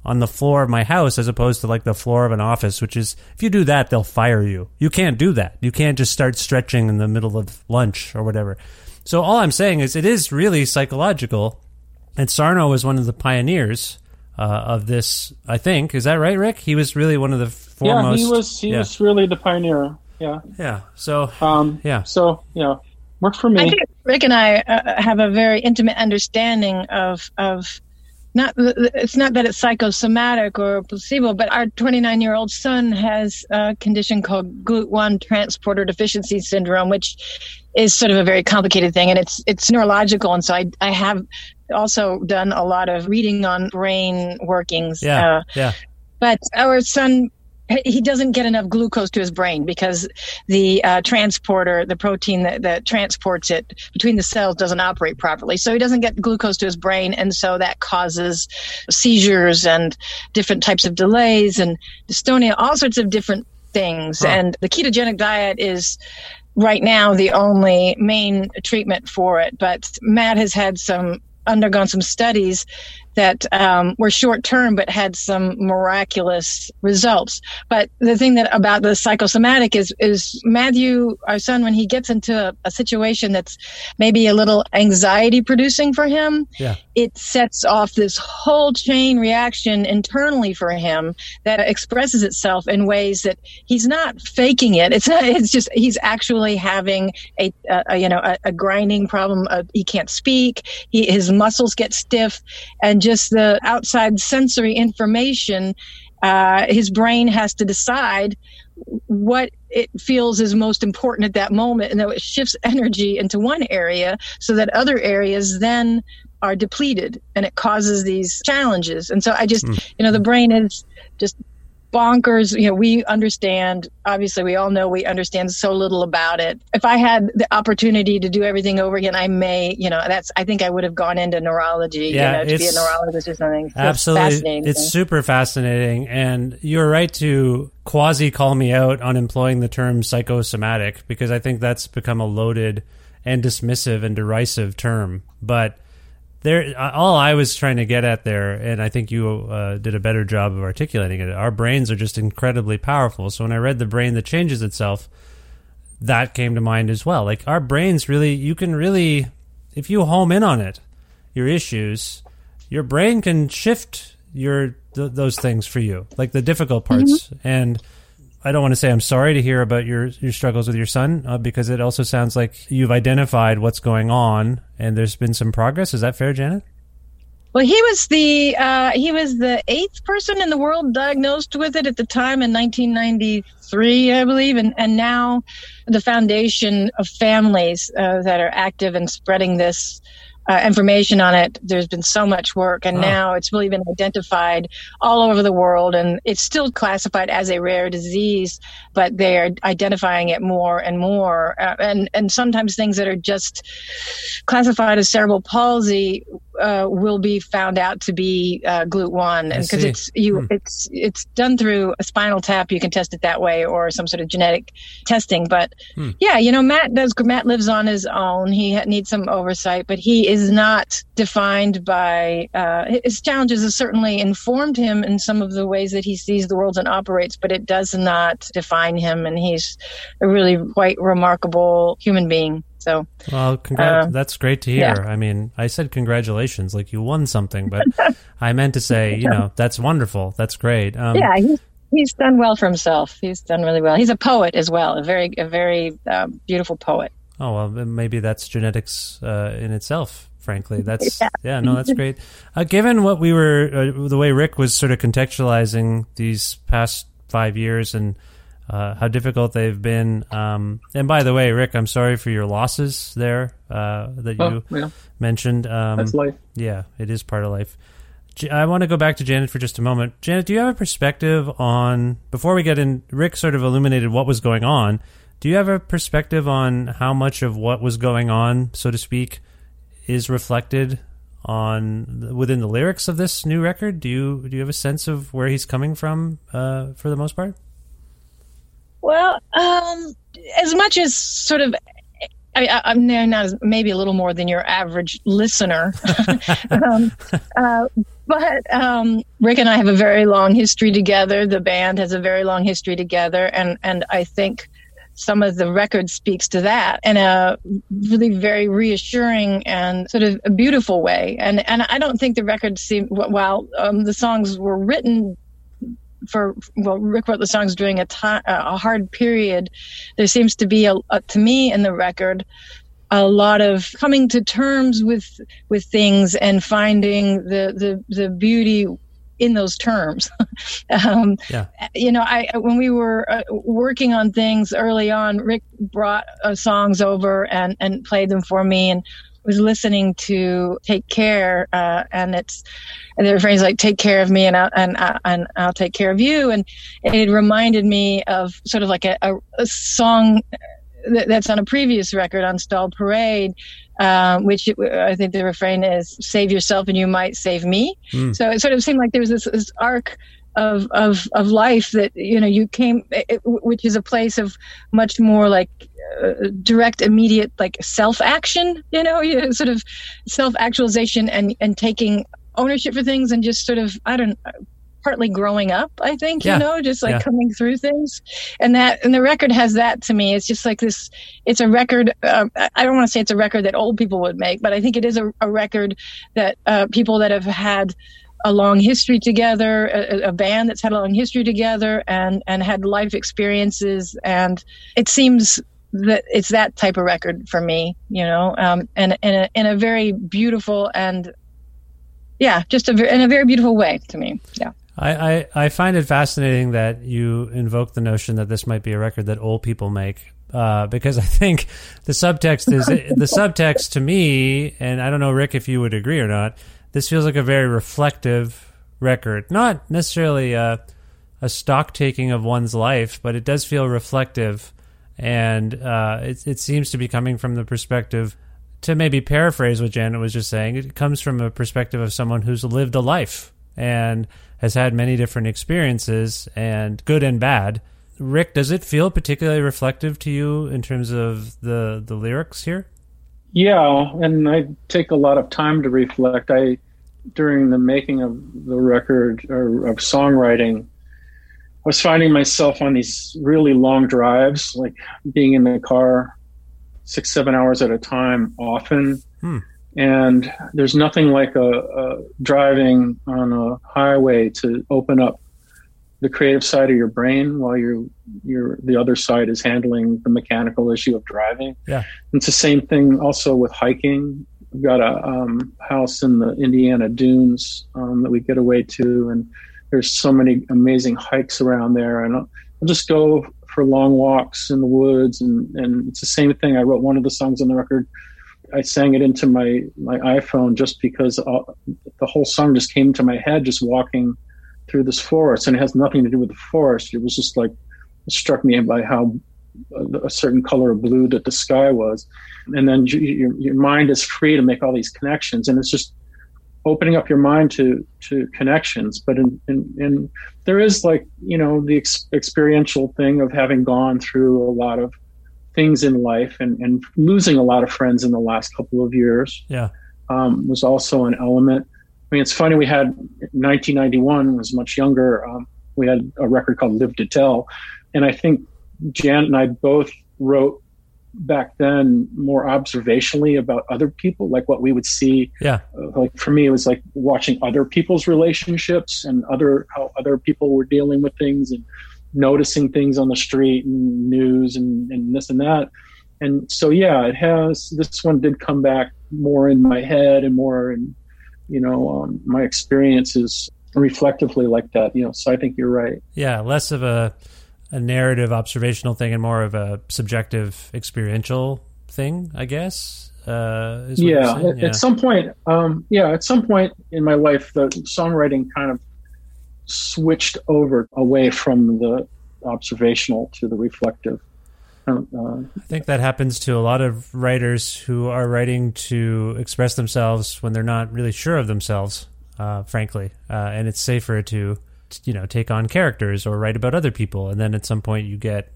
on the floor of my house as opposed to like the floor of an office, which is if you do that, they'll fire you. You can't do that. You can't just start stretching in the middle of lunch or whatever. So all I'm saying is it is really psychological. And Sarno was one of the pioneers uh, of this, I think. Is that right, Rick? He was really one of the foremost.
yeah, he was he
yeah.
was really the pioneer. Yeah.
Yeah. So,
Um,
yeah.
So yeah, worked for me.
I think Rick and I uh, have a very intimate understanding of of not it's not that it's psychosomatic or placebo, but our 29 year old son has a condition called GLUT1 transporter deficiency syndrome, which is sort of a very complicated thing, and it's it's neurological, and so I I have also done a lot of reading on brain workings.
Yeah.
Uh,
yeah.
but our son he doesn't get enough glucose to his brain because the uh, transporter the protein that, that transports it between the cells doesn't operate properly so he doesn't get glucose to his brain and so that causes seizures and different types of delays and dystonia all sorts of different things
Huh.
and the ketogenic diet is right now the only main treatment for it but matt has had some undergone some studies that um, were short term but had some miraculous results. But the thing that about the psychosomatic is is Matthew, our son, when he gets into a, a situation that's maybe a little anxiety producing for him,
Yeah.
it sets off this whole chain reaction internally for him that expresses itself in ways that he's not faking it. It's not, it's just he's actually having a, a, a you know a, a grinding problem. Uh, he can't speak. He, his muscles get stiff, and just the outside sensory information. Uh, his brain has to decide what it feels is most important at that moment, and then it shifts energy into one area so that other areas then are depleted and it causes these challenges. And so I just, you know, the brain is just bonkers. You know, we understand, obviously, we all know we understand so little about it. If I had the opportunity to do everything over again, I may, you know, that's, I think I would have gone into neurology,
Yeah,
you know, to be a neurologist or something. So
Absolutely.
fascinating.
It's super fascinating. And you're right to quasi call me out on employing the term psychosomatic because I think that's become a loaded and dismissive and derisive term. But there, all I was trying to get at there, and I think you uh, did a better job of articulating it. Our brains are just incredibly powerful. So when I read the brain that changes itself, that came to mind as well. Like our brains really, you can really, if you home in on it, your issues, your brain can shift your th- those things for you, like the difficult parts. And I don't want to say I'm sorry to hear about your your struggles with your son uh, because it also sounds like you've identified what's going on and there's been some progress. Is that fair, Janet?
Well, he was the uh, he was the eighth person in the world diagnosed with it at the time in 1993, I believe, and and now the foundation of families uh, that are active in spreading this. Uh, information on it. There's been so much work, and
Wow.
now it's really been identified all over the world, and it's still classified as a rare disease, but they are identifying it more and more. Uh, and and sometimes things that are just classified as cerebral palsy uh, will be found out to be uh, GLUT1
I
because it's you
Hmm.
it's it's done through a spinal tap. You can test it that way or some sort of genetic testing. But
Hmm.
yeah you know Matt does Matt lives on his own. He ha- needs some oversight but he is not defined by uh, his challenges have certainly informed him in some of the ways that he sees the world and operates but it does not define him. And he's a really quite remarkable human being so
Well, congrat-
Um,
that's great to hear.
yeah.
I mean, I said congratulations, like you won something, but I meant to say, you know, that's wonderful. That's great. Um,
yeah, he's he's done well for himself. He's done really well. He's a poet as well, a very a very um, beautiful poet.
Oh well, maybe that's genetics uh, in itself. Frankly, that's yeah, no, that's great. Uh, given what we were, uh, the way Rick was sort of contextualizing these past five years and uh, how difficult they've been. Um, and by the way, Rick, I'm sorry for your losses there uh, that you
Oh, yeah.
mentioned. Um,
That's life.
Yeah, it is part of life. I want to go back to Janet for just a moment. Janet, do you have a perspective on before we get in? Rick sort of illuminated what was going on. Do you have a perspective on how much of what was going on, so to speak, is reflected on within the lyrics of this new record? Do you do you have a sense of where he's coming from uh, for the most part?
Well, um, as much as sort of. I, I, I'm now not as, maybe a little more than your average listener, um, uh, but um, Rick and I have a very long history together. The band has a very long history together, and and I think some of the record speaks to that in a really very reassuring and sort of a beautiful way. And and I don't think the record seemed while um, the songs were written for well, Rick wrote the songs during a time a hard period. There seems to be a, a to me in the record a lot of coming to terms with with things and finding the the the beauty in those terms. um,
Yeah.
you know, I when we were uh, working on things early on, Rick brought uh, songs over and and played them for me and was listening to "Take Care," uh, and it's and were phrases like "Take care of me" and I, and I, and I'll take care of you, and it reminded me of sort of like a, a, a song that's on a previous record on Stall Parade. Um, which I think the refrain is "Save yourself and you might save me."
Mm.
So it sort of seemed like there was this, this arc of, of of life that you know you came, it, which is a place of much more like uh, direct, immediate, like self action. You know, you know, sort of self actualization and and taking ownership for things and just sort of I don't partly growing up i think
Yeah.
you know just like
Yeah.
coming through things and that and the record has that to me it's just like this it's a record uh, I- don't want to say it's a record that old people would make but i think it is a, a record that uh, people that have had a long history together a, a band that's had a long history together and and had life experiences and it seems that it's that type of record for me you know um and in a, in a very beautiful and yeah just a, in a very beautiful way to me yeah
I, I, I find it fascinating that you invoke the notion that this might be a record that old people make. Uh, because I think the subtext is the subtext to me, and I don't know, Rick, if you would agree or not. This feels like a very reflective record, not necessarily a, a stock taking of one's life, but it does feel reflective, and uh, it, it seems to be coming from the perspective. To maybe paraphrase what Janet was just saying, it comes from a perspective of someone who's lived a life and has had many different experiences and good and bad. Rick, does it feel particularly reflective to you in terms of the the lyrics here?
Yeah, and I take a lot of time to reflect. I during the making of the record or of songwriting, I was finding myself on these really long drives, like being in the car six, seven hours at a time often.
Hmm.
And there's nothing like a, a driving on a highway to open up the creative side of your brain while you you're the other side is handling the mechanical issue of driving.
Yeah.
It's the same thing also with hiking. We've got a um, house in the Indiana dunes um, that we get away to, and there's so many amazing hikes around there. And I'll, I'll just go for long walks in the woods, and, and it's the same thing. I wrote one of the songs on the record. I sang it into my, my iPhone just because all, the whole song just came to my head just walking through this forest, and it has nothing to do with the forest. It was just like it struck me by how a certain color of blue that the sky was, and then you, your your mind is free to make all these connections, and it's just opening up your mind to to connections. But in, in, in there is like you know the ex- experiential thing of having gone through a lot of things in life and, and losing a lot of friends in the last couple of years.
Yeah.
Um, was also an element. I mean, it's funny. We had 1991 was much younger. Um, we had a record called "Lived to Tell," and I think Janet and I both wrote back then more observationally about other people, like what we would see.
Yeah.
Uh, like for me, it was like watching other people's relationships and other how other people were dealing with things and noticing things on the street and news and, and this and that. And so, yeah, it has. This one did come back more in my head and more in, you know, um, my experiences reflectively like that. You know, so I think you're right.
Yeah, less of a a narrative observational thing and more of a subjective experiential thing, I guess. Uh, is what you're
yeah, at, at some point, um, yeah, at some point in my life, the songwriting kind of switched over away from the observational to the reflective. Uh,
I think that happens to a lot of writers who are writing to express themselves when they're not really sure of themselves, uh, frankly. Uh, and it's safer to, you know, take on characters or write about other people. And then at some point you get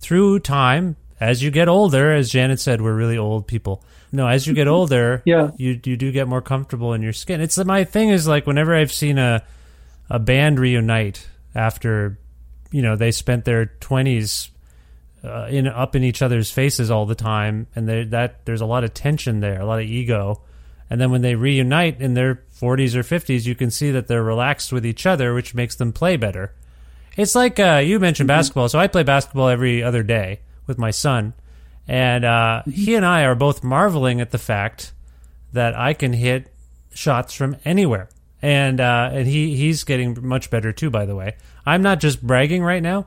through time, as you get older, as Janet said, we're really old people. No, as you get older,
Yeah.
you you do get more comfortable in your skin. It's my thing is like whenever I've seen a a band reunite after you know they spent their twenties uh, in up in each other's faces all the time, and they, that there's a lot of tension there, a lot of ego, and then when they reunite in their 40s or 50s, you can see that they're relaxed with each other, which makes them play better. It's like uh, you mentioned basketball, so I play basketball every other day with my son, and uh, he and I are both marveling at the fact that I can hit shots from anywhere, and uh, and he he's getting much better too. By the way, I'm not just bragging right now.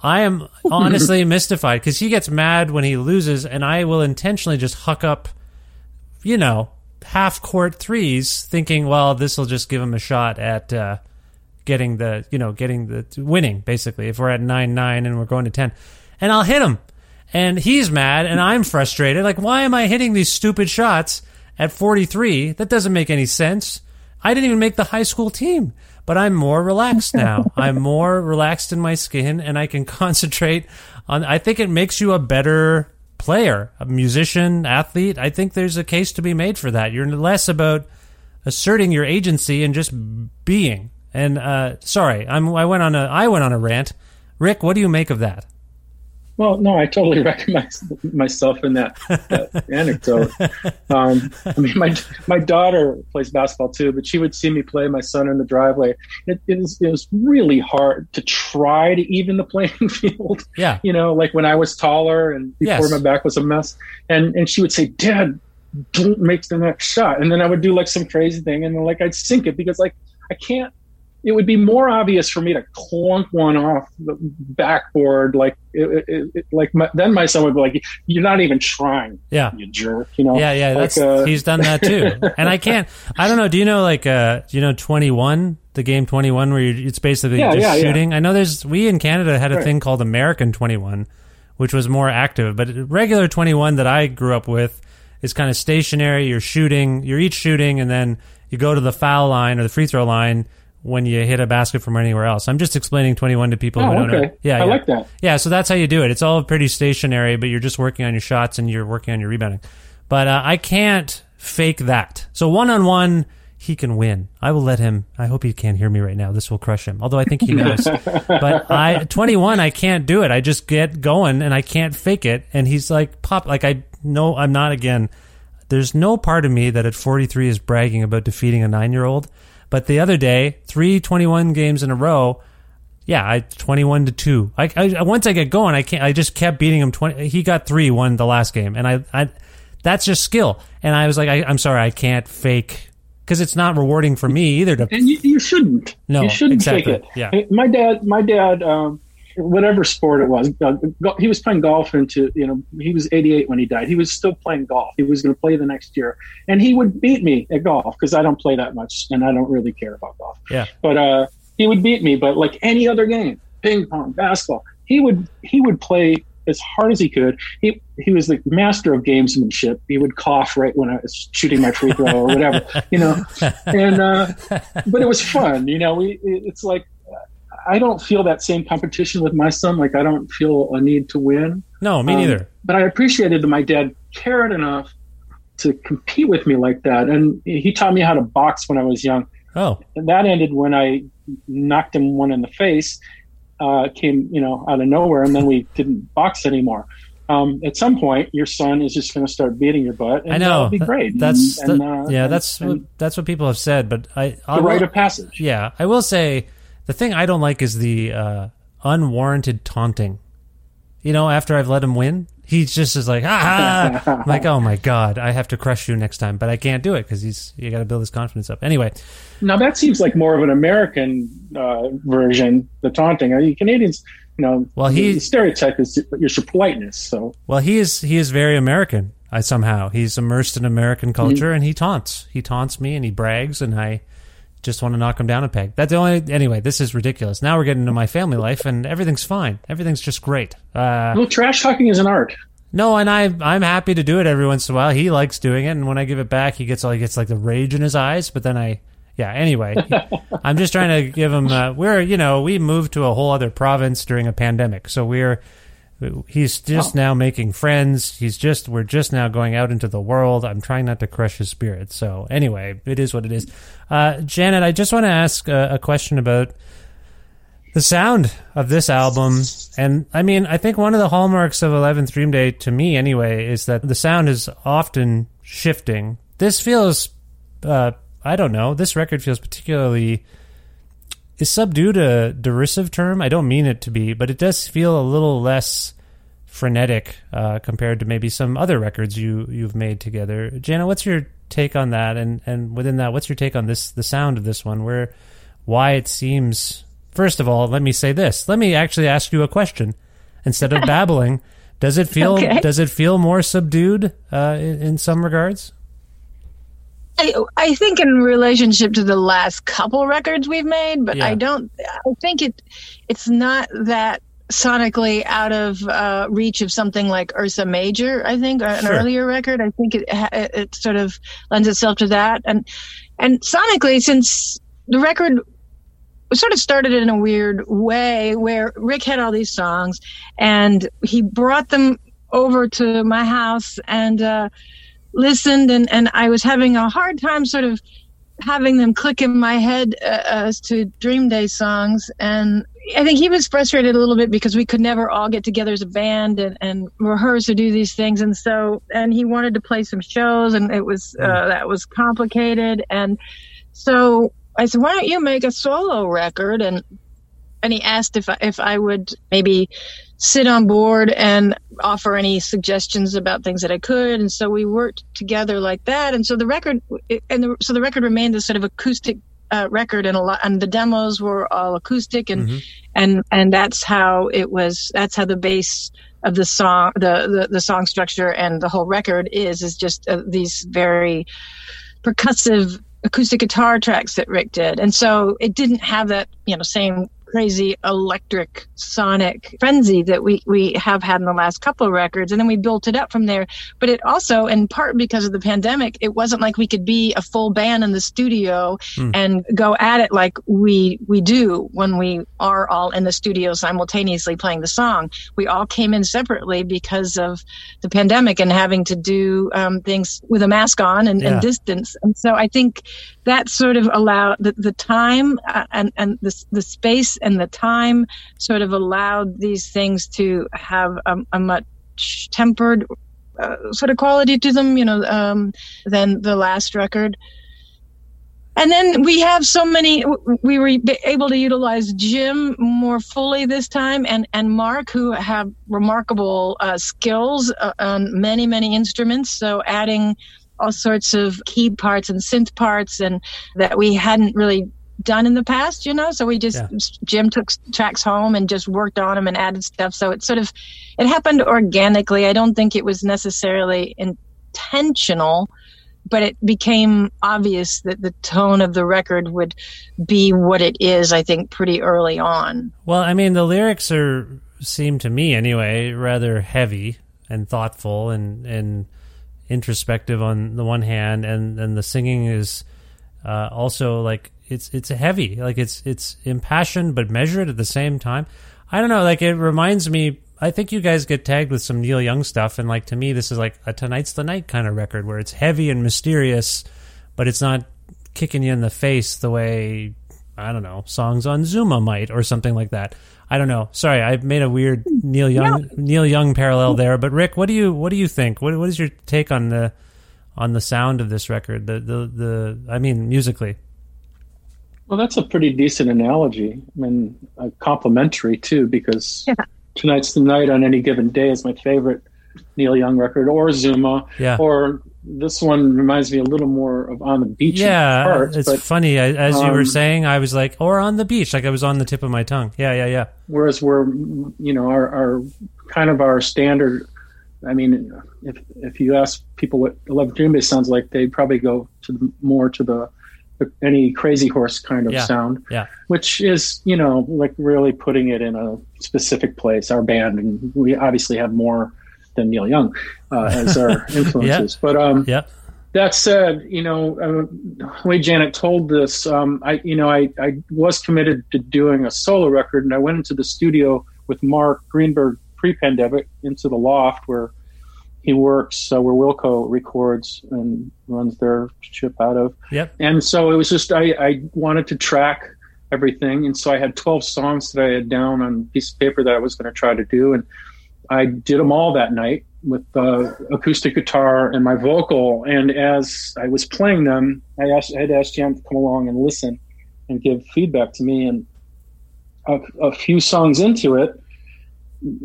I am honestly mystified because he gets mad when he loses, and I will intentionally just huck up, you know, half court threes, thinking, well, this will just give him a shot at uh, getting the, you know, getting the winning. Basically, if we're at nine nine and we're going to ten, and I'll hit him, and he's mad, and I'm frustrated. Like, why am I hitting these stupid shots at 43? That doesn't make any sense. I didn't even make the high school team, but I'm more relaxed now. I'm more relaxed in my skin and I can concentrate on I think it makes you a better player, a musician, athlete. I think there's a case to be made for that. You're less about asserting your agency and just being. And uh sorry, I'm I went on a I went on a rant. Rick, what do you make of that?
Well, no, I totally recognize myself in that, that anecdote. Um, I mean, my my daughter plays basketball too, but she would see me play my son in the driveway. It, it, was, it was really hard to try to even the playing field.
Yeah.
You know, like when I was taller and before
Yes.
my back was a mess, and and she would say, "Dad, don't make the next shot," and then I would do like some crazy thing, and then like I'd sink it because like I can't it would be more obvious for me to clunk one off the backboard, like it, it, it, like my, then my son would be like, "You're not even trying,
Yeah.
you jerk." You know?
Yeah, yeah,
Like,
that's
uh,
he's done that too. and I can't. I don't know. Do you know like uh, do you know twenty one? The game twenty one, where you, it's basically
Yeah,
just
yeah, yeah.
shooting. I know there's we in Canada had a
Right.
thing called American twenty one, which was more active. But regular twenty one that I grew up with is kind of stationary. You're shooting. You're each shooting, and then you go to the foul line or the free throw line when you hit a basket from anywhere else. I'm just explaining 21 to people who
Oh,
don't know.
okay.
Yeah,
I
yeah.
like that.
Yeah, so that's how you do it. It's all pretty stationary, but you're just working on your shots and you're working on your rebounding. But uh, I can't fake that. So one on one, he can win. I will let him. I hope he can't hear me right now. This will crush him. Although I think he knows. but I 21, I can't do it. I just get going and I can't fake it. And he's like pop. Like I know I'm not again. There's no part of me that at 43 is bragging about defeating a nine year old. But the other day, three 21 games in a row, yeah, I 21 to 2. I, I once I get going, I can't I just kept beating him 20 he got 3 won the last game and I I that's just skill. And I was like I, I'm sorry, I can't fake cuz it's not rewarding for me either to
and you, you shouldn't.
No,
you shouldn't
exactly.
fake it.
Yeah.
My dad, my dad, um, whatever sport it was, uh, he was playing golf into, you know, he was 88 when he died. He was still playing golf. He was going to play the next year. And he would beat me at golf because I don't play that much and I don't really care about golf.
Yeah.
But uh, he would beat me. But like any other game, ping pong, basketball, he would he would play as hard as he could. He he was the master of gamesmanship. He would cough right when I was shooting my free throw or whatever, you know. And uh, but it was fun, you know. We it's like I don't feel that same competition with my son. Like I don't feel a need to win.
No, me
Um,
neither.
But I appreciated that my dad cared enough to compete with me like that, and he taught me how to box when I was young.
Oh,
And that ended when I knocked him one in the face. Uh, came you know out of nowhere, and then we didn't box anymore. Um, at some point, your son is just going to start beating your butt, and
I know.
that'll be great.
That's
and,
that-
and, uh,
yeah.
and-
That's what, that's what people have said. But I, I
the rite of passage.
Yeah, I will say the thing I don't like is the uh, unwarranted taunting. You know, after I've let him win, he just is like, ah, I'm like, oh my god, I have to crush you next time, but I can't do it because he's you got to build his confidence up. Anyway,
Now that seems like more of an American uh, version, the taunting. I mean, Canadians, you know,
Well, he-
the stereotype is your politeness. So
well, he is he is very American. I somehow he's immersed in American culture and he taunts. He taunts me and he brags, and I just want to knock him down a peg. That's the only. Anyway, this is ridiculous. Now we're getting into my family life, and everything's fine. Everything's just great. Uh,
well, trash talking is an art.
No, and I I'm happy to do it every once in a while. He likes doing it, and when I give it back, he gets all he gets like the rage in his eyes. But then I, yeah. Anyway, I'm just trying to give him. Uh, we're you know we moved to a whole other province during a pandemic, so we're he's just now making friends. He's just we're just now going out into the world. I'm trying not to crush his spirit. So anyway, it is what it is. Uh, Janet, I just want to ask a, a question about the sound of this album and i mean i think one of the hallmarks of Eleven Dream Day to me anyway is that the sound is often shifting this feels uh, i don't know this record feels particularly is subdued a derisive term i don't mean it to be but it does feel a little less frenetic uh, compared to maybe some other records you you've made together jana what's your take on that and and within that what's your take on this the sound of this one where why it seems First of all, let me say this. Let me actually ask you a question instead of babbling. Does it feel
Okay.
does it feel more subdued uh, in, in some regards?
I, I think in relationship to the last couple records we've made, but
Yeah.
I don't. I think it it's not that sonically out of uh, reach of something like Ursa Major. I think an
Sure.
earlier record. I think it it it sort of lends itself to that, and and sonically, since the record sort of started in a weird way where Rick had all these songs and he brought them over to my house and uh, listened and, and I was having a hard time sort of having them click in my head uh, as to Dream Day songs. And I think he was frustrated a little bit because we could never all get together as a band and, and rehearse or do these things. And so and he wanted to play some shows and it was uh, that was complicated. And so I said, why don't you make a solo record? And and he asked if I, if I would maybe sit on board and offer any suggestions about things that I could. And so we worked together like that. And so the record and the, so the record remained a sort of acoustic uh, record, and a lot and the demos were all acoustic, and and and that's how it was. That's how the bass of the song, the the, the song structure, and the whole record is is just uh, these very percussive acoustic guitar tracks that Rick did. And so it didn't have that, you know, same crazy electric sonic frenzy that we, we have had in the last couple of records. And then we built it up from there. But it also, in part because of the pandemic, it wasn't like we could be a full band in the studio
Hmm.
and go at it like we, we do when we are all in the studio simultaneously playing the song. We all came in separately because of the pandemic and having to do um, things with a mask on and,
Yeah.
and distance. And so I think that sort of allowed the, the time uh, and, and the, the space and the time sort of allowed these things to have a, a much tempered uh, sort of quality to them, you know, um, than the last record. And then we have so many, we were able to utilize Jim more fully this time and, and Mark, who have remarkable uh, skills uh, on many, many instruments. So adding all sorts of key parts and synth parts and that we hadn't really done in the past, you know? So we just, Jim took tracks home and just worked on them and added stuff. So it sort of, it happened organically. I don't think it was necessarily intentional but it became obvious that the tone of the record would be what it is, I think, pretty early on.
Well, I mean, the lyrics are seem to me anyway rather heavy and thoughtful and and introspective on the one hand, and and the singing is uh, also like it's it's heavy, like it's it's impassioned but measured at the same time. I don't know, like it reminds me. I think you guys get tagged with some Neil Young stuff, and like to me, this is like a tonight's the night kind of record where it's heavy and mysterious, but it's not kicking you in the face the way I don't know songs on Zuma might or something like that. I don't know. Sorry, I made a weird Neil Young
No.
Neil Young parallel there. But Rick, what do you what do you think? What what is your take on the on the sound of this record? The the the I mean musically.
Well, that's a pretty decent analogy. I mean, uh, complimentary too, because tonight's the night on any given day is my favorite Neil Young record, or Zuma,
Yeah.
or this one reminds me a little more of On the Beach. in
Yeah,
parts,
it's
but,
funny. I, as you were
um,
saying, I was like, or on the beach, like I was on the tip of my tongue. Yeah, yeah, yeah.
whereas we're, you know, our, our kind of our standard. I mean, if if you ask people what Eleven Dream Day sounds like, they probably go to the, more to the, the any Crazy Horse kind of
Yeah.
sound.
Yeah.
which is you know like really putting it in a specific place our band and we obviously have more than neil young uh, as our influences but um
yeah
that said you know uh, the way janet told this um i you know I, I was committed to doing a solo record and i went into the studio with mark greenberg pre-pandemic into the loft where he works uh, where wilco records and runs their ship out of.
Yep.
and so it was just I, I wanted to track everything. And so i had 12 songs that i had down on a piece of paper that i was going to try to do. And i did them all that night with uh, acoustic guitar and my vocal. And as i was playing them i asked i had asked jan to come along and listen and give feedback to me. And a, a few songs into it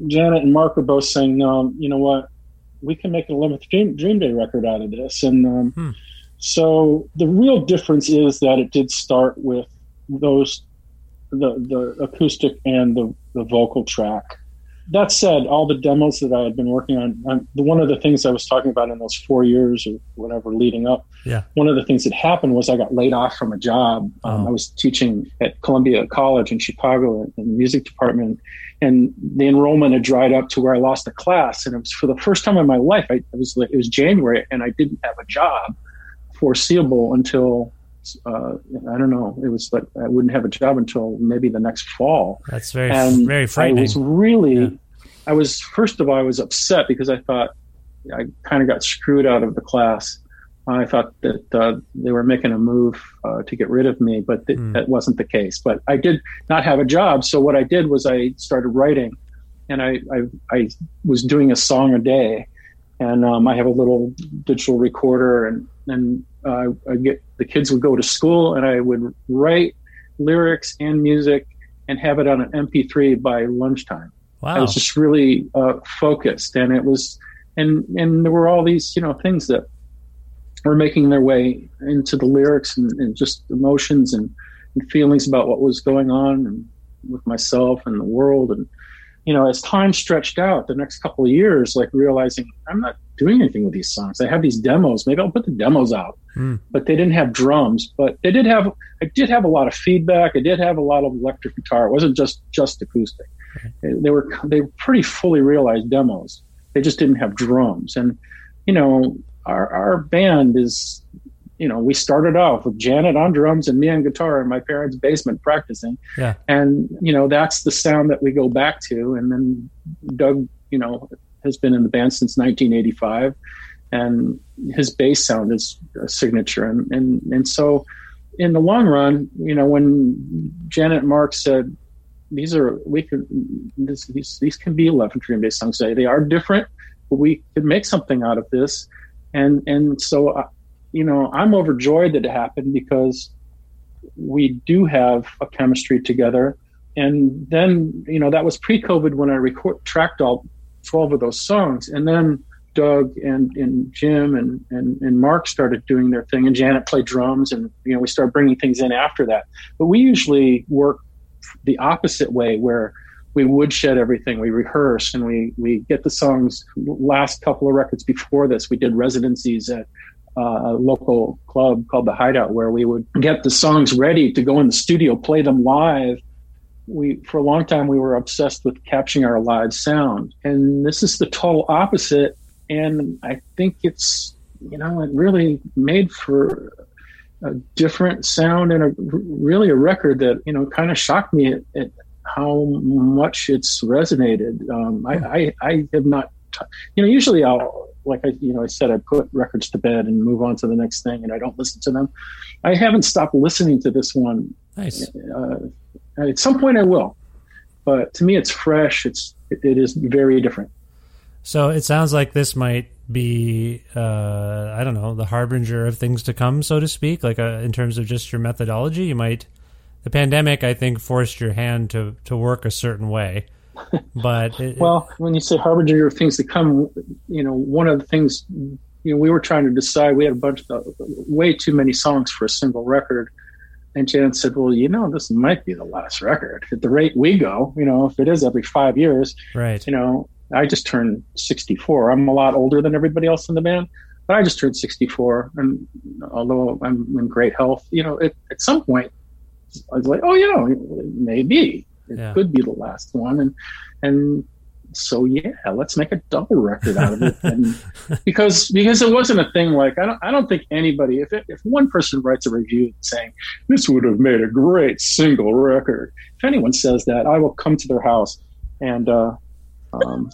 janet and mark were both saying no you know what we can make an 11th dream, dream day record out of this and um, so the real difference is that it did start with those the the acoustic and the, the vocal track. That said, all the demos that I had been working on, um, the one of the things I was talking about in those four years or whatever leading up,
Yeah.
one of the things that happened was I got laid off from a job. Um,
Oh.
I was teaching at Columbia College in Chicago in the music department, and the enrollment had dried up to where I lost a class. And it was for the first time in my life. I, it was it was January, and I didn't have a job foreseeable until uh, I don't know. It was like I wouldn't have a job until maybe the next fall.
That's very
and
very
I was really, I was first of all, I was upset because I thought I kind of got screwed out of the class. I thought that uh, they were making a move uh, to get rid of me, but th- that wasn't the case. But I did not have a job, so what I did was I started writing, and I I, I was doing a song a day, and um, I have a little digital recorder, and and uh, I get the kids would go to school, and I would write lyrics and music, and have it on an MP3 by lunchtime.
Wow.
I was just really uh, focused, and it was, and and there were all these you know things that were making their way into the lyrics and, and just emotions and, and feelings about what was going on and with myself and the world. And you know as time stretched out the next couple of years like realizing i'm not doing anything with these songs. I have these demos. Maybe i'll put the demos out.
Hmm.
but they didn't have drums but they did have i did have a lot of feedback. I did have a lot of electric guitar. It wasn't just just acoustic. They, they were they were pretty fully realized demos. They just didn't have drums. And you know our our band is you know we started off with janet on drums and me on guitar in my parents basement practicing.
Yeah.
and you know that's the sound that we go back to. And then doug you know has been in the band since 1985 and his bass sound is a signature. And and and so in the long run you know when janet and mark said these are we could this, these these can be 11 Dream Day songs they are different but we could make something out of this and and so uh, you know i'm overjoyed that it happened because we do have a chemistry together. And then you know that was pre-covid when i record tracked all 12 of those songs. And then doug and, and jim and, and, and mark started doing their thing. And janet played drums and you know we started bringing things in after that. But we usually work the opposite way where we woodshed everything. We rehearse and we we get the songs. Last couple of records before this we did residencies at uh, a local club called the hideout where we would get the songs ready to go in the studio play them live. We for a long time we were obsessed with capturing our live sound, and this is the total opposite. And I think it's you know it really made for a different sound and a really a record that you know kind of shocked me at, at how much it's resonated. Um, I, I, I have not, t- you know, usually I'll like I you know I said I put records to bed and move on to the next thing and I don't listen to them. I haven't stopped listening to this one.
Nice.
Uh, at some point I will, but to me it's fresh. It's it is very different.
So it sounds like this might be uh, I don't know the harbinger of things to come, so to speak. Like uh, in terms of just your methodology, you might the pandemic I think forced your hand to to work a certain way. But it,
well, when you say harbinger of things to come, you know one of the things you know we were trying to decide. We had a bunch of uh, way too many songs for a single record. And Jan said, "Well, you know, this might be the last record. At the rate we go, you know, if it is every five years,
right?
You know, I just turned 64. I'm a lot older than everybody else in the band, but I just turned 64. And although I'm in great health, you know, it, at some point, I was like, oh, you know, maybe it
Yeah.
could be the last one. And, and so, yeah, let's make a double record out of it. And because, because it wasn't a thing like, I don't, I don't think anybody, if, it, if one person writes a review saying this would have made a great single record, if anyone says that, I will come to their house and, uh, um,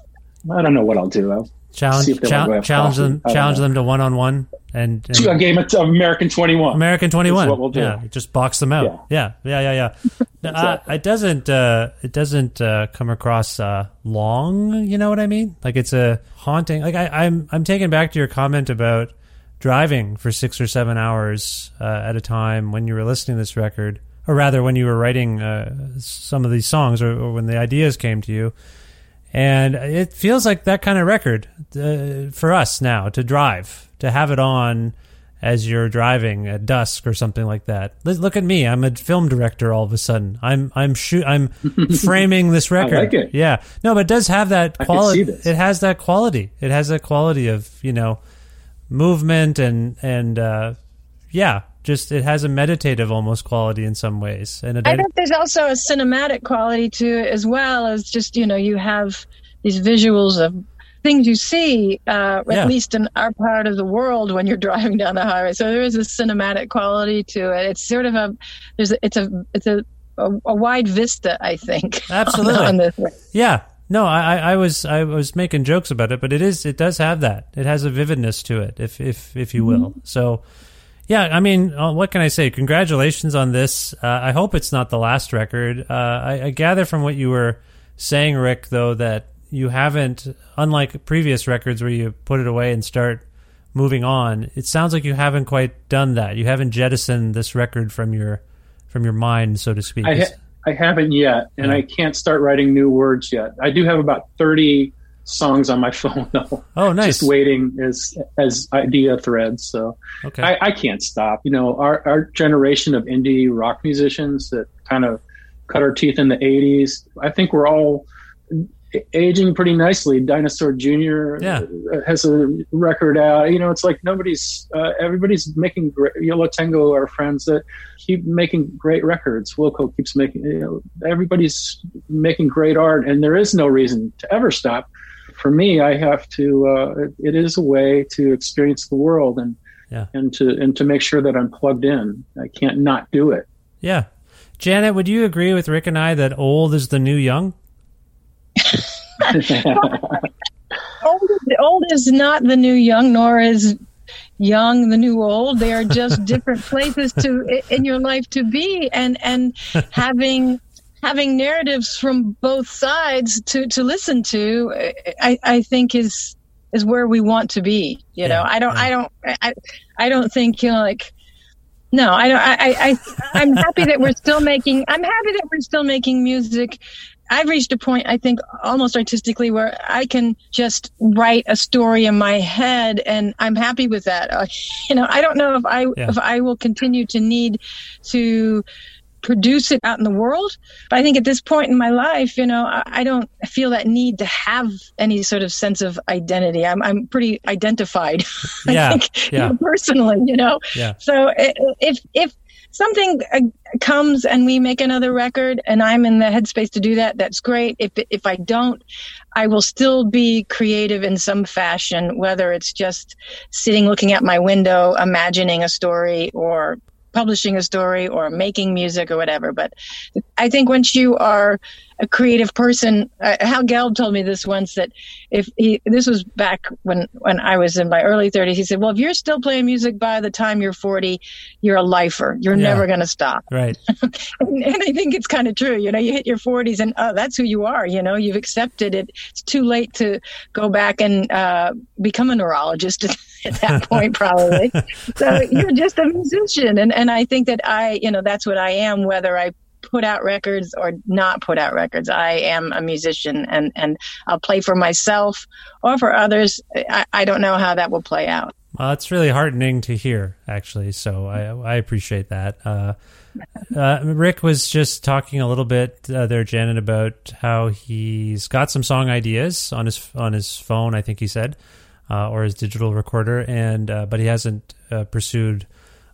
I don't know what I'll do. I'll
challenge
see if they
chal-
want to have
challenge them challenge
know.
them to one on one and, and
a game of American 21.
American Twenty
That's
One.
what we'll do.
Yeah, just box them out. Yeah, yeah, yeah, yeah. yeah. uh, it doesn't. Uh, it doesn't uh, come across uh, long. You know what I mean? Like it's a haunting. Like I, I'm. I'm taken back to your comment about driving for six or seven hours uh, at a time when you were listening to this record, or rather when you were writing uh, some of these songs, or, or when the ideas came to you. And it feels like that kind of record uh, for us now to drive, to have it on as you're driving at dusk or something like that. Look at me, I'm a film director all of a sudden. I'm I'm shoot I'm framing this record.
I like it.
Yeah. No, but it does have that quality. It has that quality. It has that quality of, you know, movement and and uh yeah, just it has a meditative almost quality in some ways. And
I think there's also a cinematic quality to it as well as just you know you have these visuals of things you see uh,
Yeah.
at least in our part of the world when you're driving down the highway. So there is a cinematic quality to it. It's sort of a there's a, it's a it's a a, a wide vista, I think. on-
Absolutely.
on this.
Yeah. No, I, I I was I was making jokes about it, but it is it does have that. It has a vividness to it, if if if you will. So, yeah, I mean, uh, what can I say? Congratulations on this. Uh, I hope it's not the last record. Uh, I, I gather from what you were saying, Rick, though, that you haven't, unlike previous records where you put it away and start moving on. It sounds like you haven't quite done that. You haven't jettisoned this record from your from your mind, so to speak.
I, ha- I haven't yet, and I can't start writing new words yet. I do have about 30 songs on my phone, though.
Oh, nice.
Just waiting as as idea threads. So
Okay.
I, I can't stop. You know, our, our generation of indie rock musicians that kind of cut our teeth in the 80s, I think we're all aging pretty nicely. Dinosaur Jr.
Yeah.
has a record out. You know, it's like nobody's, uh, everybody's making great. Yo La Tengo are friends that keep making great records. Wilco keeps making, you know, everybody's making great art, and there is no reason to ever stop. For me, I have to. Uh, it is a way to experience the world and
Yeah.
and to and to make sure that I'm plugged in. I can't not do it.
Yeah. Janet, would you agree with Rick and I that old is the new young?
old, old is not the new young, nor is young the new old. They are just different places to in your life to be, and and having having narratives from both sides to to listen to, I I think is is where we want to be. You know, I don't I don't I I don't think you know like. No, I don't. I, I, I, I'm happy that we're still making. I'm happy that we're still making music. I've reached a point, I think, almost artistically, where I can just write a story in my head, and I'm happy with that. Uh, you know, I don't know if I
Yeah.
if I will continue to need to produce it out in the world, but I think at this point in my life, you know, I, I don't feel that need to have any sort of sense of identity. I'm I'm pretty identified. I
Yeah,
think, you know, personally, you know.
Yeah.
So if if something uh, comes and we make another record and I'm in the headspace to do that, that's great. If, if I don't, I will still be creative in some fashion, whether it's just sitting looking at my window, imagining a story or publishing a story or making music or whatever. But I think once you are a creative person, uh, Howe Gelb told me this once that if he, this was back when, when I was in my early 30s, he said, well, if you're still playing music by the time you're 40, you're a lifer. You're
Yeah.
never going to stop.
Right.
and, and I think it's kind of true. You know, you hit your 40s and oh, that's who you are. You know, you've accepted it. It's too late to go back and uh, become a neurologist at that point, probably. so you're just a musician. And, and I think that I, you know, that's what I am, whether I put out records or not put out records. I am a musician and, and I'll play for myself or for others. I, I don't know how that will play out.
Well, it's really heartening to hear, actually. So I, I appreciate that. Uh, uh, Rick was just talking a little bit uh, there, Janet, about how he's got some song ideas on his on his phone. I think he said, or his digital recorder, and uh, but he hasn't uh, pursued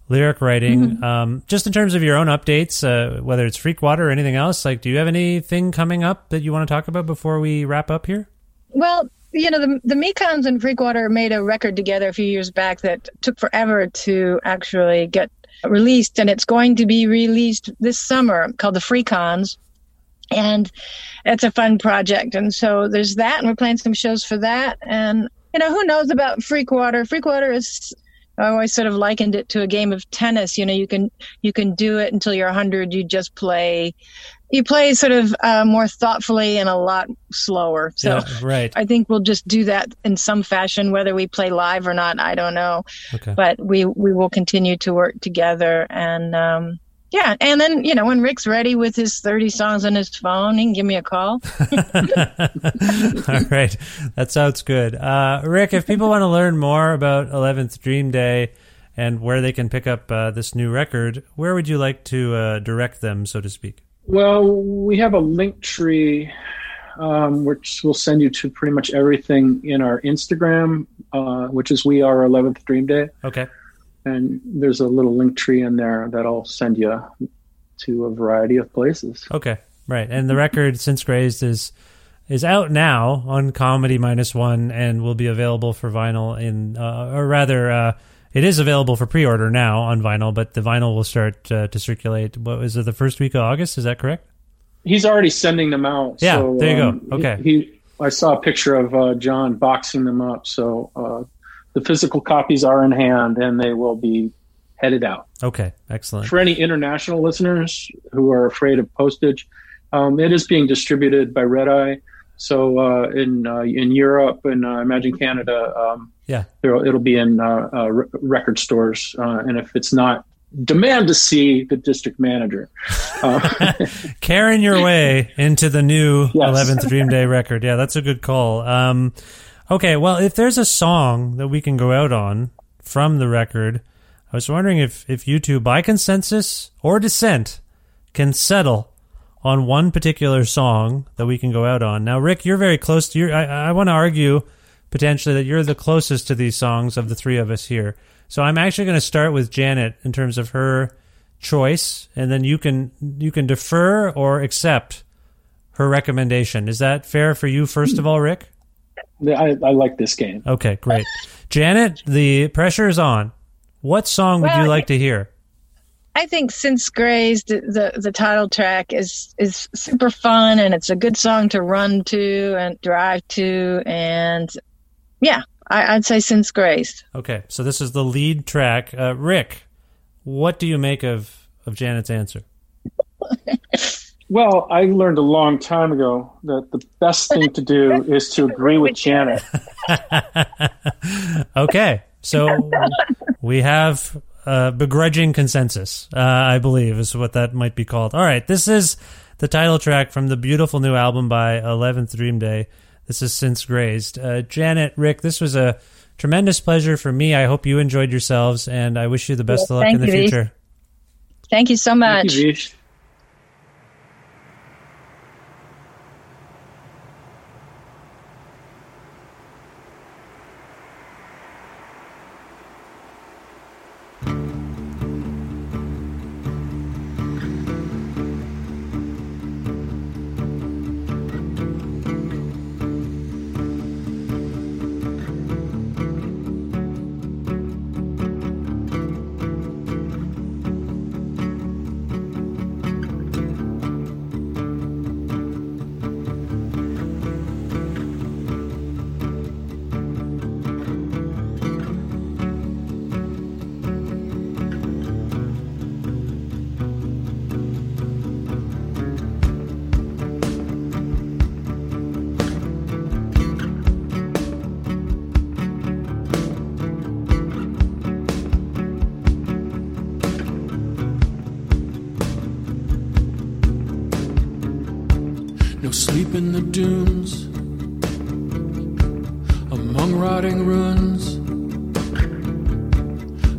lyric writing. Um, just in terms of your own updates, uh, whether it's Freakwater or anything else, like, do you have anything coming up that you want to talk about before we wrap up here?
Well, you know, the the Mekons and Freakwater made a record together a few years back that took forever to actually get released, and it's going to be released this summer called the Freakons. And it's a fun project. And so there's that, and we're playing some shows for that. And, you know, who knows about Freakwater? Freakwater is I always sort of likened it to a game of tennis. You know, you can you can do it until you're 100. You just play, you play sort of uh, more thoughtfully and a lot slower. So
Yeah, right.
I think we'll just do that in some fashion, whether we play live or not. I don't know,
Okay.
but we we will continue to work together and. um yeah, and then you know when Rick's ready with his thirty songs on his phone, he can give me a call.
All right. That sounds good. Uh, Rick, if people want to learn more about Eleven Dream Day and where they can pick up uh, this new record, where would you like to uh, direct them, so to speak?
Well, we have a link tree, um, which will send you to pretty much everything in our Instagram, uh, which is We Are Eleven Dream Day.
Okay.
And there's a little link tree in there that'll send you to a variety of places.
Okay. Right. And the record, Since Grazed, is is out now on Comedy Minus One and will be available for vinyl in, uh, or rather, uh, it is available for pre-order now on vinyl, but the vinyl will start uh, to circulate. What was it? The first week of August? Is that correct?
He's already sending them out.
Yeah,
so,
there you go.
um,
Okay.
He, he- I saw a picture of uh, John boxing them up. So uh, the physical copies are in hand and they will be headed out.
Okay. Excellent.
For any international listeners who are afraid of postage, um, it is being distributed by Red Eye. So uh, in uh, in Europe and uh, I imagine Canada, um,
Yeah.
it'll be in uh, uh, re- record stores. Uh, and if it's not, demand to see the district manager. Uh,
carrying your way into the new
Yes.
Eleven Dream Day record. Yeah, that's a good call. Um, okay, well, if there's a song that we can go out on from the record, I was wondering if, if you two, by consensus or dissent, can settle on one particular song that we can go out on. Now, Rick, you're very close to your. I, I want to argue potentially that you're the closest to these songs of the three of us here. So I'm actually going to start with Janet in terms of her choice, and then you can you can defer or accept her recommendation. Is that fair for you? First of all, Rick.
I, I like this game.
Okay, great. Janet, the pressure is on. What song would you
Well,
like to hear?
I think since Grazed, the the title track is is super fun and it's a good song to run to and drive to and yeah, I, I'd say since Grazed.
Okay, so this is the lead track. Uh, Rick, what do you make of of Janet's answer?
Well, I learned a long time ago that the best thing to do is to agree with Janet.
Okay, so we have a begrudging consensus, uh, I believe, is what that might be called. All right, this is the title track from the beautiful new album by Eleven Dream Day. This is Since Grazed. Uh, Janet, Rick, this was a tremendous pleasure for me. I hope you enjoyed yourselves, and I wish you the best
Yeah,
of luck in the
you, Reese.
future.
Thank you so much.
Thank you,
In the dunes, among rotting ruins.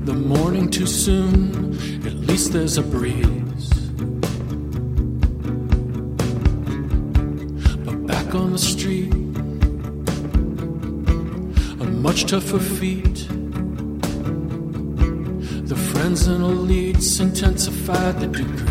The morning too soon, at least there's a breeze. But back on the street, a much tougher feat. The friends and elites intensified the degrees.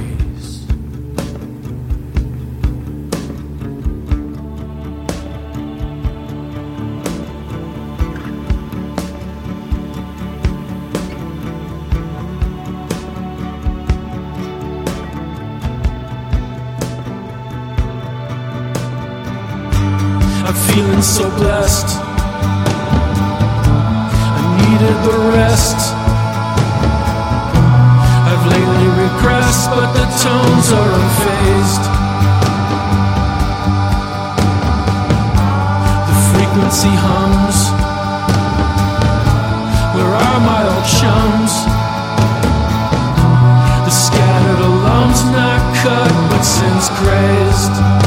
So blessed. I needed the rest. I've lately regressed, but the tones are unfazed. The frequency hums. Where are my old chums? The scattered alums not cut, but since grazed.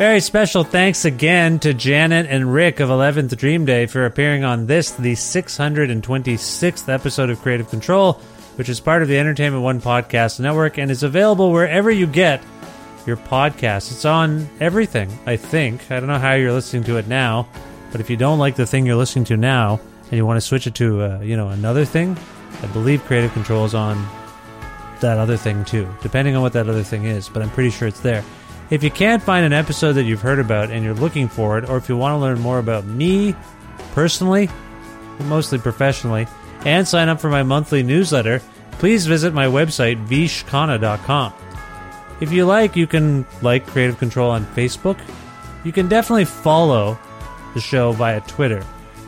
Very special thanks again to Janet and Rick of Eleven Dream Day for appearing on this, the 626th episode of Creative Control, which is part of the Entertainment One Podcast Network and is available wherever you get your podcast. It's on everything, I think. I don't know how you're listening to it now, but if you don't like the thing you're listening to now and you want to switch it to, uh, you know, another thing, I believe Creative Control is on that other thing too, depending on what that other thing is, but I'm pretty sure it's there. If you can't find an episode that you've heard about and you're looking for it, or if you want to learn more about me personally, mostly professionally, and sign up for my monthly newsletter, please visit my website, vishkhanna.com. If you like, you can like Creative Control on Facebook. You can definitely follow the show via Twitter.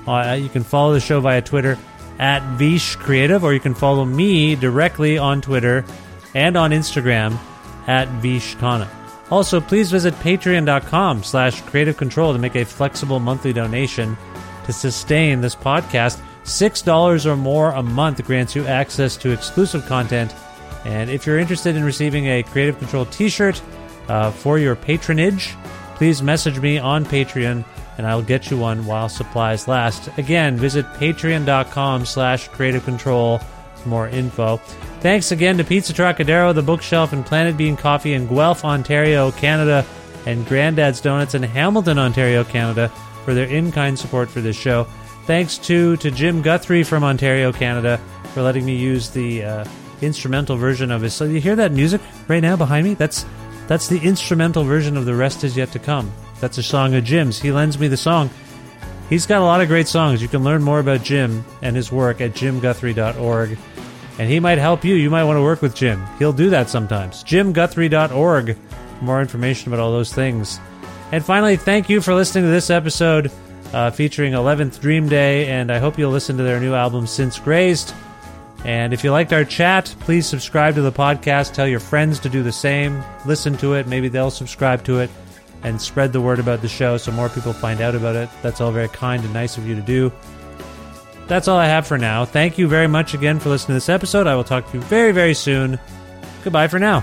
Uh, you can follow the show via Twitter at Vish Creative, or you can follow me directly on Twitter and on Instagram at vishkhanna. Also, please visit patreon.com slash creative control to make a flexible monthly donation to sustain this podcast. $6 or more a month grants you access to exclusive content. And if you're interested in receiving a Creative Control t shirt uh, for your patronage, please message me on Patreon and I'll get you one while supplies last. Again, visit patreon.com slash creative control for more info. Thanks again to Pizza Trocadero, The Bookshelf, and Planet Bean Coffee in Guelph, Ontario, Canada, and Granddad's Donuts in Hamilton, Ontario, Canada, for their in-kind support for this show. Thanks to to Jim Guthrie from Ontario, Canada, for letting me use the uh, instrumental version of his. So you hear that music right now behind me? That's that's the instrumental version of "The Rest Is Yet to Come." That's a song of Jim's. He lends me the song. He's got a lot of great songs. You can learn more about Jim and his work at jimguthrie.org and he might help you. You might want to work with Jim. He'll do that sometimes. JimGuthrie.org for more information about all those things. And finally, thank you for listening to this episode uh, featuring Eleven Dream Day, and I hope you'll listen to their new album, Since Grazed. And if you liked our chat, please subscribe to the podcast. Tell your friends to do the same. Listen to it. Maybe they'll subscribe to it and spread the word about the show so more people find out about it. That's all very kind and nice of you to do. That's all I have for now. Thank you very much again for listening to this episode. I will talk to you very, very soon. Goodbye for now.